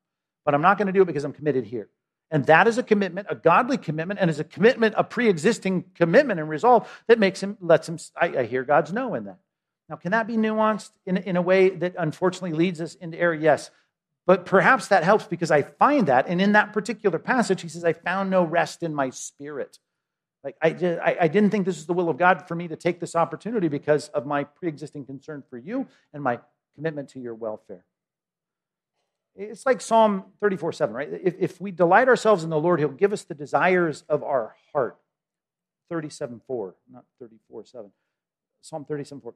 But I'm not going to do it because I'm committed here. And that is a commitment, a godly commitment, and is a commitment, a pre existing commitment and resolve that makes him, lets him, I, I hear God's no in that. Now, can that be nuanced in, in a way that unfortunately leads us into error? Yes. But perhaps that helps because I find that. And in that particular passage, he says, I found no rest in my spirit. Like, I, I, I didn't think this is the will of God for me to take this opportunity because of my pre existing concern for you and my commitment to your welfare. It's like Psalm 34 7, right? If, if we delight ourselves in the Lord, He'll give us the desires of our heart. 37 4, not 34 7. Psalm 37 4.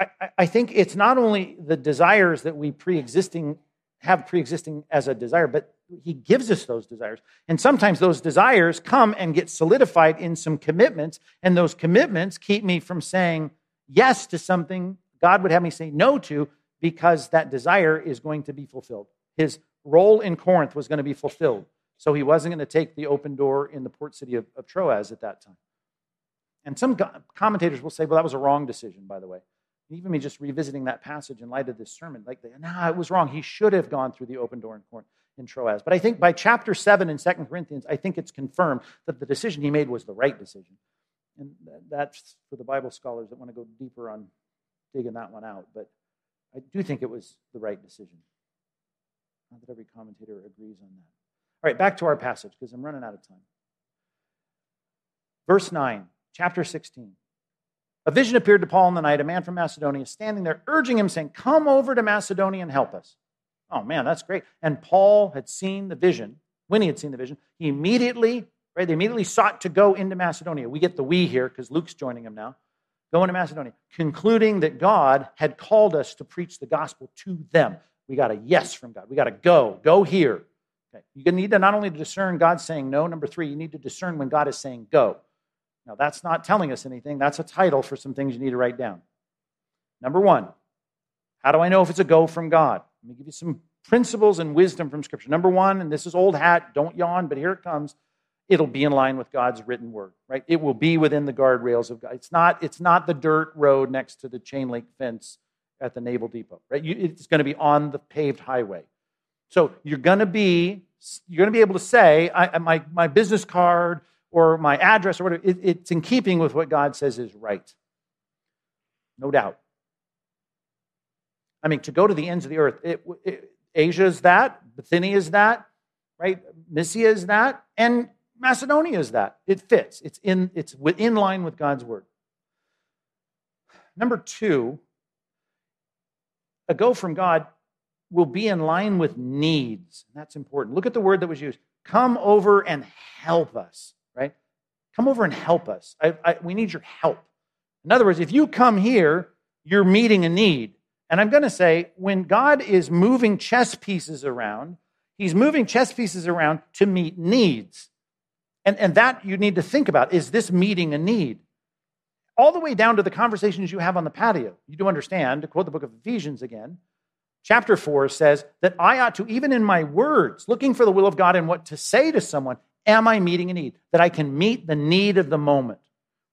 I, I think it's not only the desires that we pre-existing have pre-existing as a desire, but he gives us those desires. And sometimes those desires come and get solidified in some commitments, and those commitments keep me from saying yes to something God would have me say no to because that desire is going to be fulfilled. His role in Corinth was going to be fulfilled. So he wasn't going to take the open door in the port city of, of Troas at that time. And some commentators will say, well, that was a wrong decision, by the way even me just revisiting that passage in light of this sermon, like, nah, it was wrong. He should have gone through the open door in, in Troas. But I think by chapter 7 in Second Corinthians, I think it's confirmed that the decision he made was the right decision. And that's for the Bible scholars that want to go deeper on digging that one out. But I do think it was the right decision. Not that every commentator agrees on that. All right, back to our passage because I'm running out of time. Verse 9, chapter 16. A vision appeared to Paul in the night, a man from Macedonia standing there, urging him, saying, Come over to Macedonia and help us. Oh man, that's great. And Paul had seen the vision. When he had seen the vision, he immediately, right, they immediately sought to go into Macedonia. We get the we here because Luke's joining him now. Go to Macedonia, concluding that God had called us to preach the gospel to them. We got a yes from God. We got to go. Go here. Okay. You need to not only discern God saying no, number three, you need to discern when God is saying go. Now, that's not telling us anything. That's a title for some things you need to write down. Number one, how do I know if it's a go from God? Let me give you some principles and wisdom from Scripture. Number one, and this is old hat, don't yawn, but here it comes. It'll be in line with God's written word, right? It will be within the guardrails of God. It's not, it's not the dirt road next to the chain link fence at the Naval Depot, right? You, it's going to be on the paved highway. So you're going to be, you're going to be able to say, I, my, my business card, or my address or whatever, it, it's in keeping with what God says is right. No doubt. I mean, to go to the ends of the earth, it, it, Asia is that, Bithynia is that, right? Mysia is that, and Macedonia is that. It fits. It's in, it's in line with God's word. Number two, a go from God will be in line with needs. That's important. Look at the word that was used. Come over and help us right? Come over and help us. I, I, we need your help. In other words, if you come here, you're meeting a need. And I'm going to say, when God is moving chess pieces around, He's moving chess pieces around to meet needs. And, and that you need to think about is this meeting a need? All the way down to the conversations you have on the patio. You do understand, to quote the book of Ephesians again, chapter 4 says that I ought to, even in my words, looking for the will of God and what to say to someone, Am I meeting a need? That I can meet the need of the moment.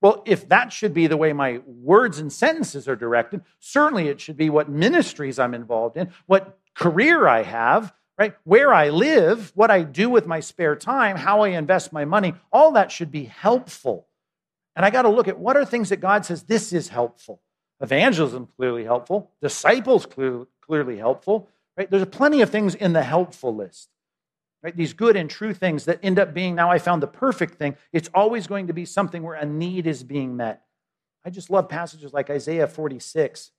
Well, if that should be the way my words and sentences are directed, certainly it should be what ministries I'm involved in, what career I have, right? Where I live, what I do with my spare time, how I invest my money, all that should be helpful. And I got to look at what are things that God says this is helpful. Evangelism clearly helpful, disciples clearly, helpful, right? There's plenty of things in the helpful list. Right? These good and true things that end up being now I found the perfect thing. It's always going to be something where a need is being met. I just love passages like Isaiah 46.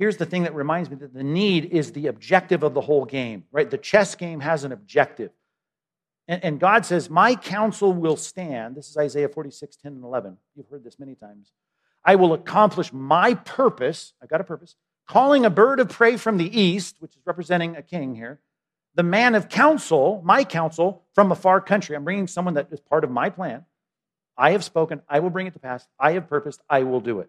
Here's the thing that reminds me that the need is the objective of the whole game, right? The chess game has an objective. And, and God says, My counsel will stand. This is Isaiah 46, 10 and 11. You've heard this many times. I will accomplish my purpose. I've got a purpose. Calling a bird of prey from the east, which is representing a king here, the man of counsel, my counsel, from a far country. I'm bringing someone that is part of my plan. I have spoken. I will bring it to pass. I have purposed. I will do it.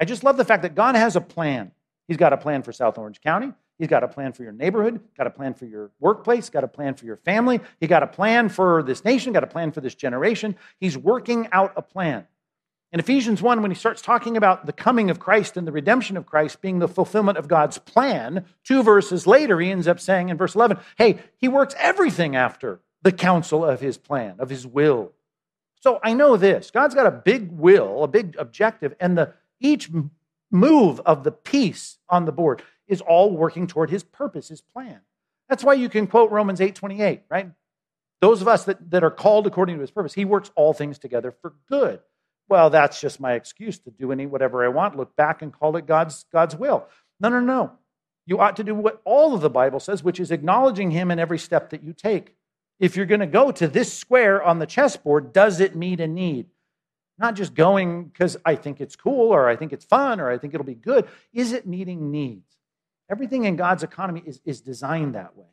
I just love the fact that God has a plan. He's got a plan for South Orange County. He's got a plan for your neighborhood, got a plan for your workplace, got a plan for your family. He got a plan for this nation, got a plan for this generation. He's working out a plan. In Ephesians 1, when he starts talking about the coming of Christ and the redemption of Christ being the fulfillment of God's plan, two verses later, he ends up saying in verse 11, hey, he works everything after the counsel of his plan, of his will. So I know this God's got a big will, a big objective, and the, each move of the piece on the board is all working toward his purpose, his plan. That's why you can quote Romans 8 28, right? Those of us that, that are called according to his purpose, he works all things together for good. Well, that's just my excuse to do any whatever I want, look back and call it God's, God's will. No, no, no. You ought to do what all of the Bible says, which is acknowledging him in every step that you take. If you're going to go to this square on the chessboard, does it meet a need? Not just going because I think it's cool or I think it's fun or I think it'll be good. Is it meeting needs? Everything in God's economy is, is designed that way.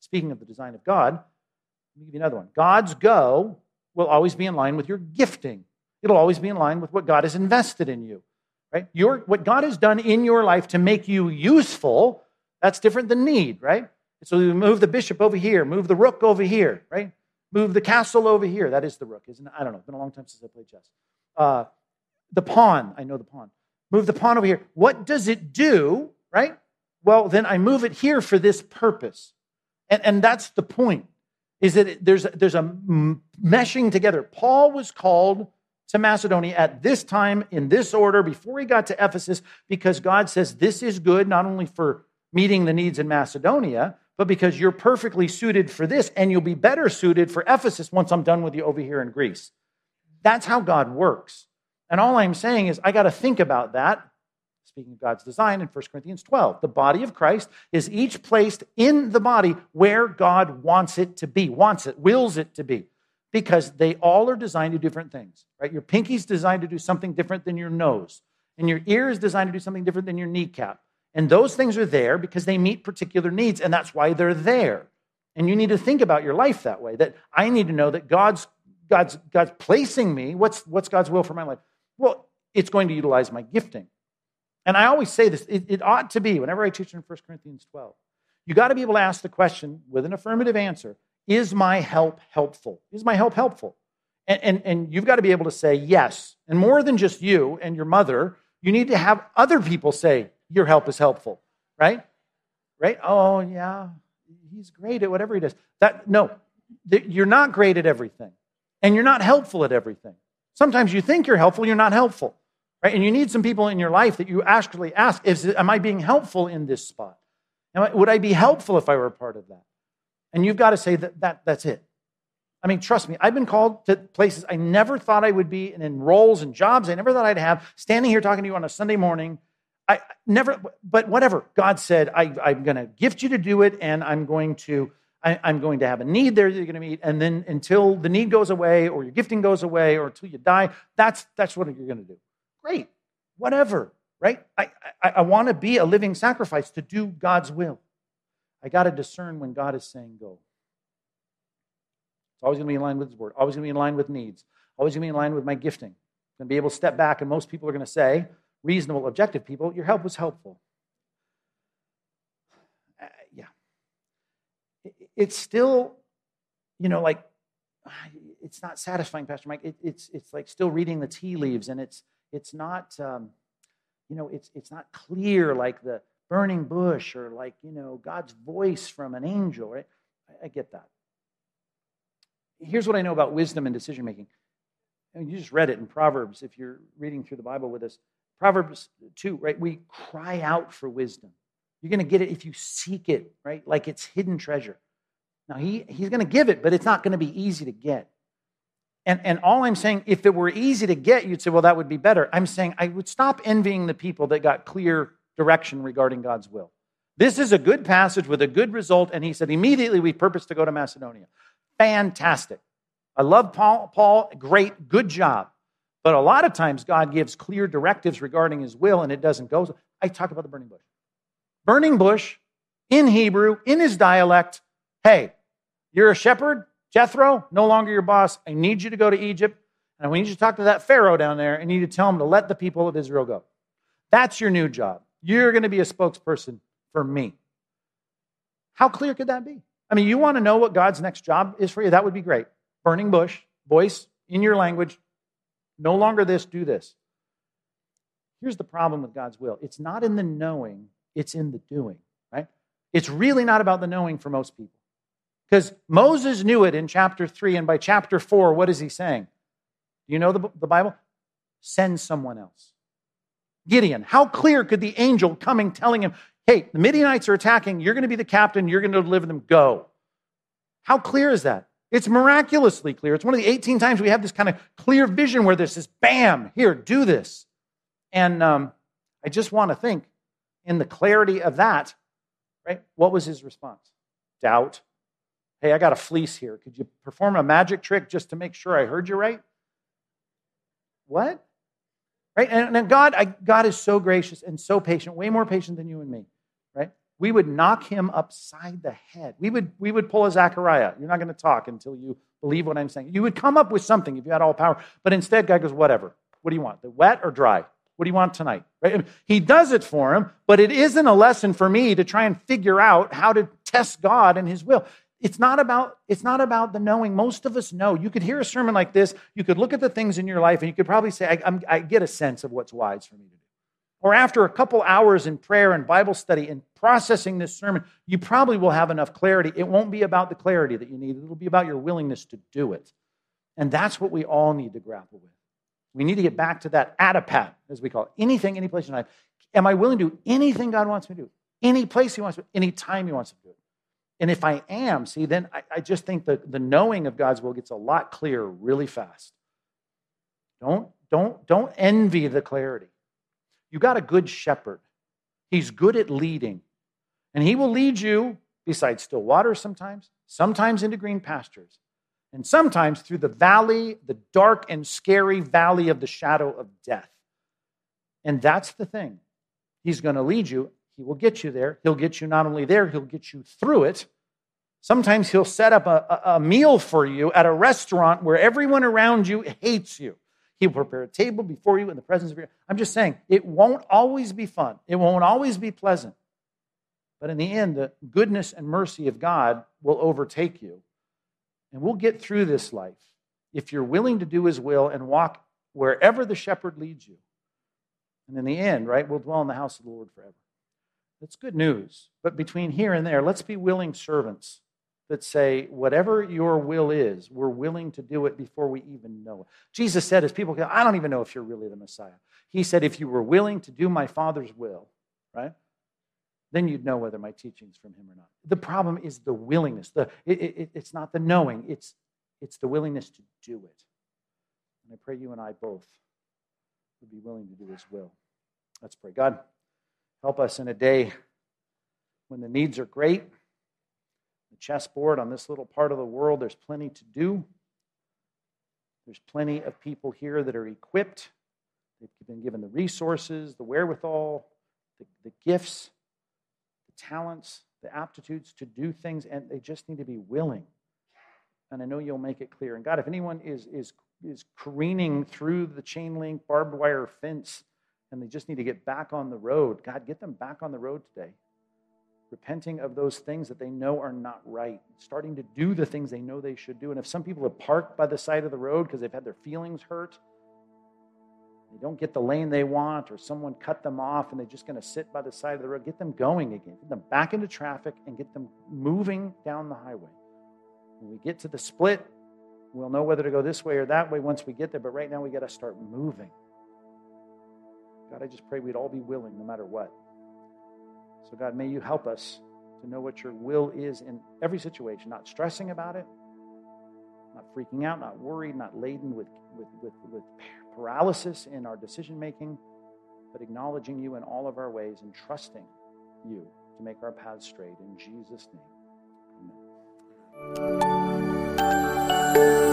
Speaking of the design of God, let me give you another one. God's go will always be in line with your gifting. It'll always be in line with what God has invested in you. Right? Your, what God has done in your life to make you useful, that's different than need, right? So you move the bishop over here, move the rook over here, right? Move the castle over here. That is the rook, isn't it? I don't know. It's been a long time since I played chess. Uh, the pawn, I know the pawn. Move the pawn over here. What does it do, right? Well, then I move it here for this purpose. And, and that's the point, is that there's, there's a meshing together. Paul was called to Macedonia at this time, in this order, before he got to Ephesus, because God says this is good not only for meeting the needs in Macedonia, but because you're perfectly suited for this, and you'll be better suited for Ephesus once I'm done with you over here in Greece. That's how God works. And all I'm saying is, I got to think about that Speaking of God's design in 1 Corinthians 12, the body of Christ is each placed in the body where God wants it to be, wants it, wills it to be, because they all are designed to do different things, right? Your pinky's designed to do something different than your nose, and your ear is designed to do something different than your kneecap. And those things are there because they meet particular needs, and that's why they're there. And you need to think about your life that way, that I need to know that God's God's God's placing me. What's what's God's will for my life? Well, it's going to utilize my gifting. And I always say this it, it ought to be, whenever I teach in 1 Corinthians 12, you got to be able to ask the question with an affirmative answer Is my help helpful? Is my help helpful? And, and, and you've got to be able to say yes. And more than just you and your mother, you need to have other people say, Your help is helpful, right? Right? Oh, yeah, he's great at whatever he does. That, no, you're not great at everything, and you're not helpful at everything. Sometimes you think you're helpful, you're not helpful. Right? And you need some people in your life that you actually ask, is, am I being helpful in this spot? I, would I be helpful if I were a part of that? And you've got to say that, that that's it. I mean, trust me, I've been called to places I never thought I would be and in roles and jobs I never thought I'd have, standing here talking to you on a Sunday morning. I never, but whatever. God said, I, am going to gift you to do it, and I'm going to, I, am going to have a need there that you're going to meet. And then until the need goes away, or your gifting goes away, or until you die, that's that's what you're going to do. Great, whatever, right? I, I, I want to be a living sacrifice to do God's will. I got to discern when God is saying go. It's always going to be in line with His word, always going to be in line with needs, always going to be in line with my gifting. I'm going to be able to step back, and most people are going to say, reasonable, objective people, your help was helpful. Uh, yeah. It, it's still, you know, like, it's not satisfying, Pastor Mike. It, it's, it's like still reading the tea leaves, and it's, it's not, um, you know, it's, it's not clear like the burning bush or like, you know, God's voice from an angel, right? I, I get that. Here's what I know about wisdom and decision making. you just read it in Proverbs if you're reading through the Bible with us. Proverbs 2, right? We cry out for wisdom. You're going to get it if you seek it, right? Like it's hidden treasure. Now, he, he's going to give it, but it's not going to be easy to get. And, and all I'm saying, if it were easy to get, you'd say, well, that would be better. I'm saying I would stop envying the people that got clear direction regarding God's will. This is a good passage with a good result. And he said, immediately we purpose to go to Macedonia. fantastic. I love Paul, Paul, great, good job. But a lot of times God gives clear directives regarding his will and it doesn't go. I talk about the burning bush. Burning bush in Hebrew, in his dialect, hey, you're a shepherd, Jethro, no longer your boss. I need you to go to Egypt. And we need you to talk to that Pharaoh down there and you need to tell him to let the people of Israel go. That's your new job. You're going to be a spokesperson for me. How clear could that be? I mean, you want to know what God's next job is for you? That would be great. Burning bush, voice in your language. No longer this, do this. Here's the problem with God's will it's not in the knowing, it's in the doing, right? It's really not about the knowing for most people. Because Moses knew it in chapter 3, and by chapter 4, what is he saying? Do you know the, the Bible? Send someone else. Gideon, how clear could the angel coming telling him, hey, the Midianites are attacking, you're going to be the captain, you're going to deliver them, go? How clear is that? It's miraculously clear. It's one of the 18 times we have this kind of clear vision where this bam, here, do this. And um, I just want to think in the clarity of that, right? What was his response? Doubt. Hey, I got a fleece here. Could you perform a magic trick just to make sure I heard you right? What? Right? And, and God, I, God is so gracious and so patient, way more patient than you and me, right? We would knock him upside the head. We would, we would pull a Zechariah. You're not going to talk until you believe what I'm saying. You would come up with something if you had all power. But instead, God goes, whatever. What do you want? The wet or dry? What do you want tonight? Right? He does it for him, but it isn't a lesson for me to try and figure out how to test God and his will it's not about it's not about the knowing. Most of us know. You could hear a sermon like this. You could look at the things in your life and you could probably say I, I, get a sense of what's wise for me to do. Or after a couple hours in prayer and bible study and processing this sermon you probably will have enough clarity. It won't be about the clarity that you need. It'll be about your willingness to do it. And that's what we all need to grapple with. We need to get back to that atapat as we call it. Anything any place in life. Am i willing to do anything god wants me to do? Any place he wants me any time he wants me to do it and if I am, see, then I, I just think that the knowing of God's will gets a lot clearer really fast. Don't, don't, don't envy the clarity. You got a good shepherd. He's good at leading. And he will lead you beside still waters sometimes, sometimes into green pastures, and sometimes through the valley, the dark and scary valley of the shadow of death. And that's the thing. He's going to lead you he will get you there. He'll get you not only there, he'll get you through it. Sometimes he'll set up a, a, meal for you at a restaurant where everyone around you hates you. He'll prepare a table before you in the presence of your. I'm just saying, it won't always be fun. It won't always be pleasant. But in the end, the goodness and mercy of God will overtake you. And we'll get through this life if you're willing to do his will and walk wherever the shepherd leads you. And in the end, right, we'll dwell in the house of the Lord forever. That's good news. But between here and there, let's be willing servants that say, whatever your will is, we're willing to do it before we even know it. Jesus said, as people go, I don't even know if you're really the Messiah. He said, if you were willing to do my Father's will, right, then you'd know whether my teaching's from him or not. The problem is the willingness. The, it, it, it's not the knowing, it's, it's the willingness to do it. And I pray you and I both would be willing to do his will. Let's pray. God, Help us in a day when the needs are great. The chessboard on this little part of the world, there's plenty to do. There's plenty of people here that are equipped. They've been given the resources, the wherewithal, the, the gifts, the talents, the aptitudes to do things, and they just need to be willing. And I know you'll make it clear. And God, if anyone is, is, is careening through the chain link barbed wire fence, and they just need to get back on the road. God, get them back on the road today. Repenting of those things that they know are not right, starting to do the things they know they should do. And if some people have parked by the side of the road because they've had their feelings hurt, they don't get the lane they want, or someone cut them off and they're just going to sit by the side of the road, get them going again. Get them back into traffic and get them moving down the highway. When we get to the split, we'll know whether to go this way or that way once we get there, but right now we got to start moving. God, I just pray we'd all be willing no matter what. So, God, may you help us to know what your will is in every situation, not stressing about it, not freaking out, not worried, not laden with, with, with, with paralysis in our decision making, but acknowledging you in all of our ways and trusting you to make our paths straight. In Jesus' name, amen.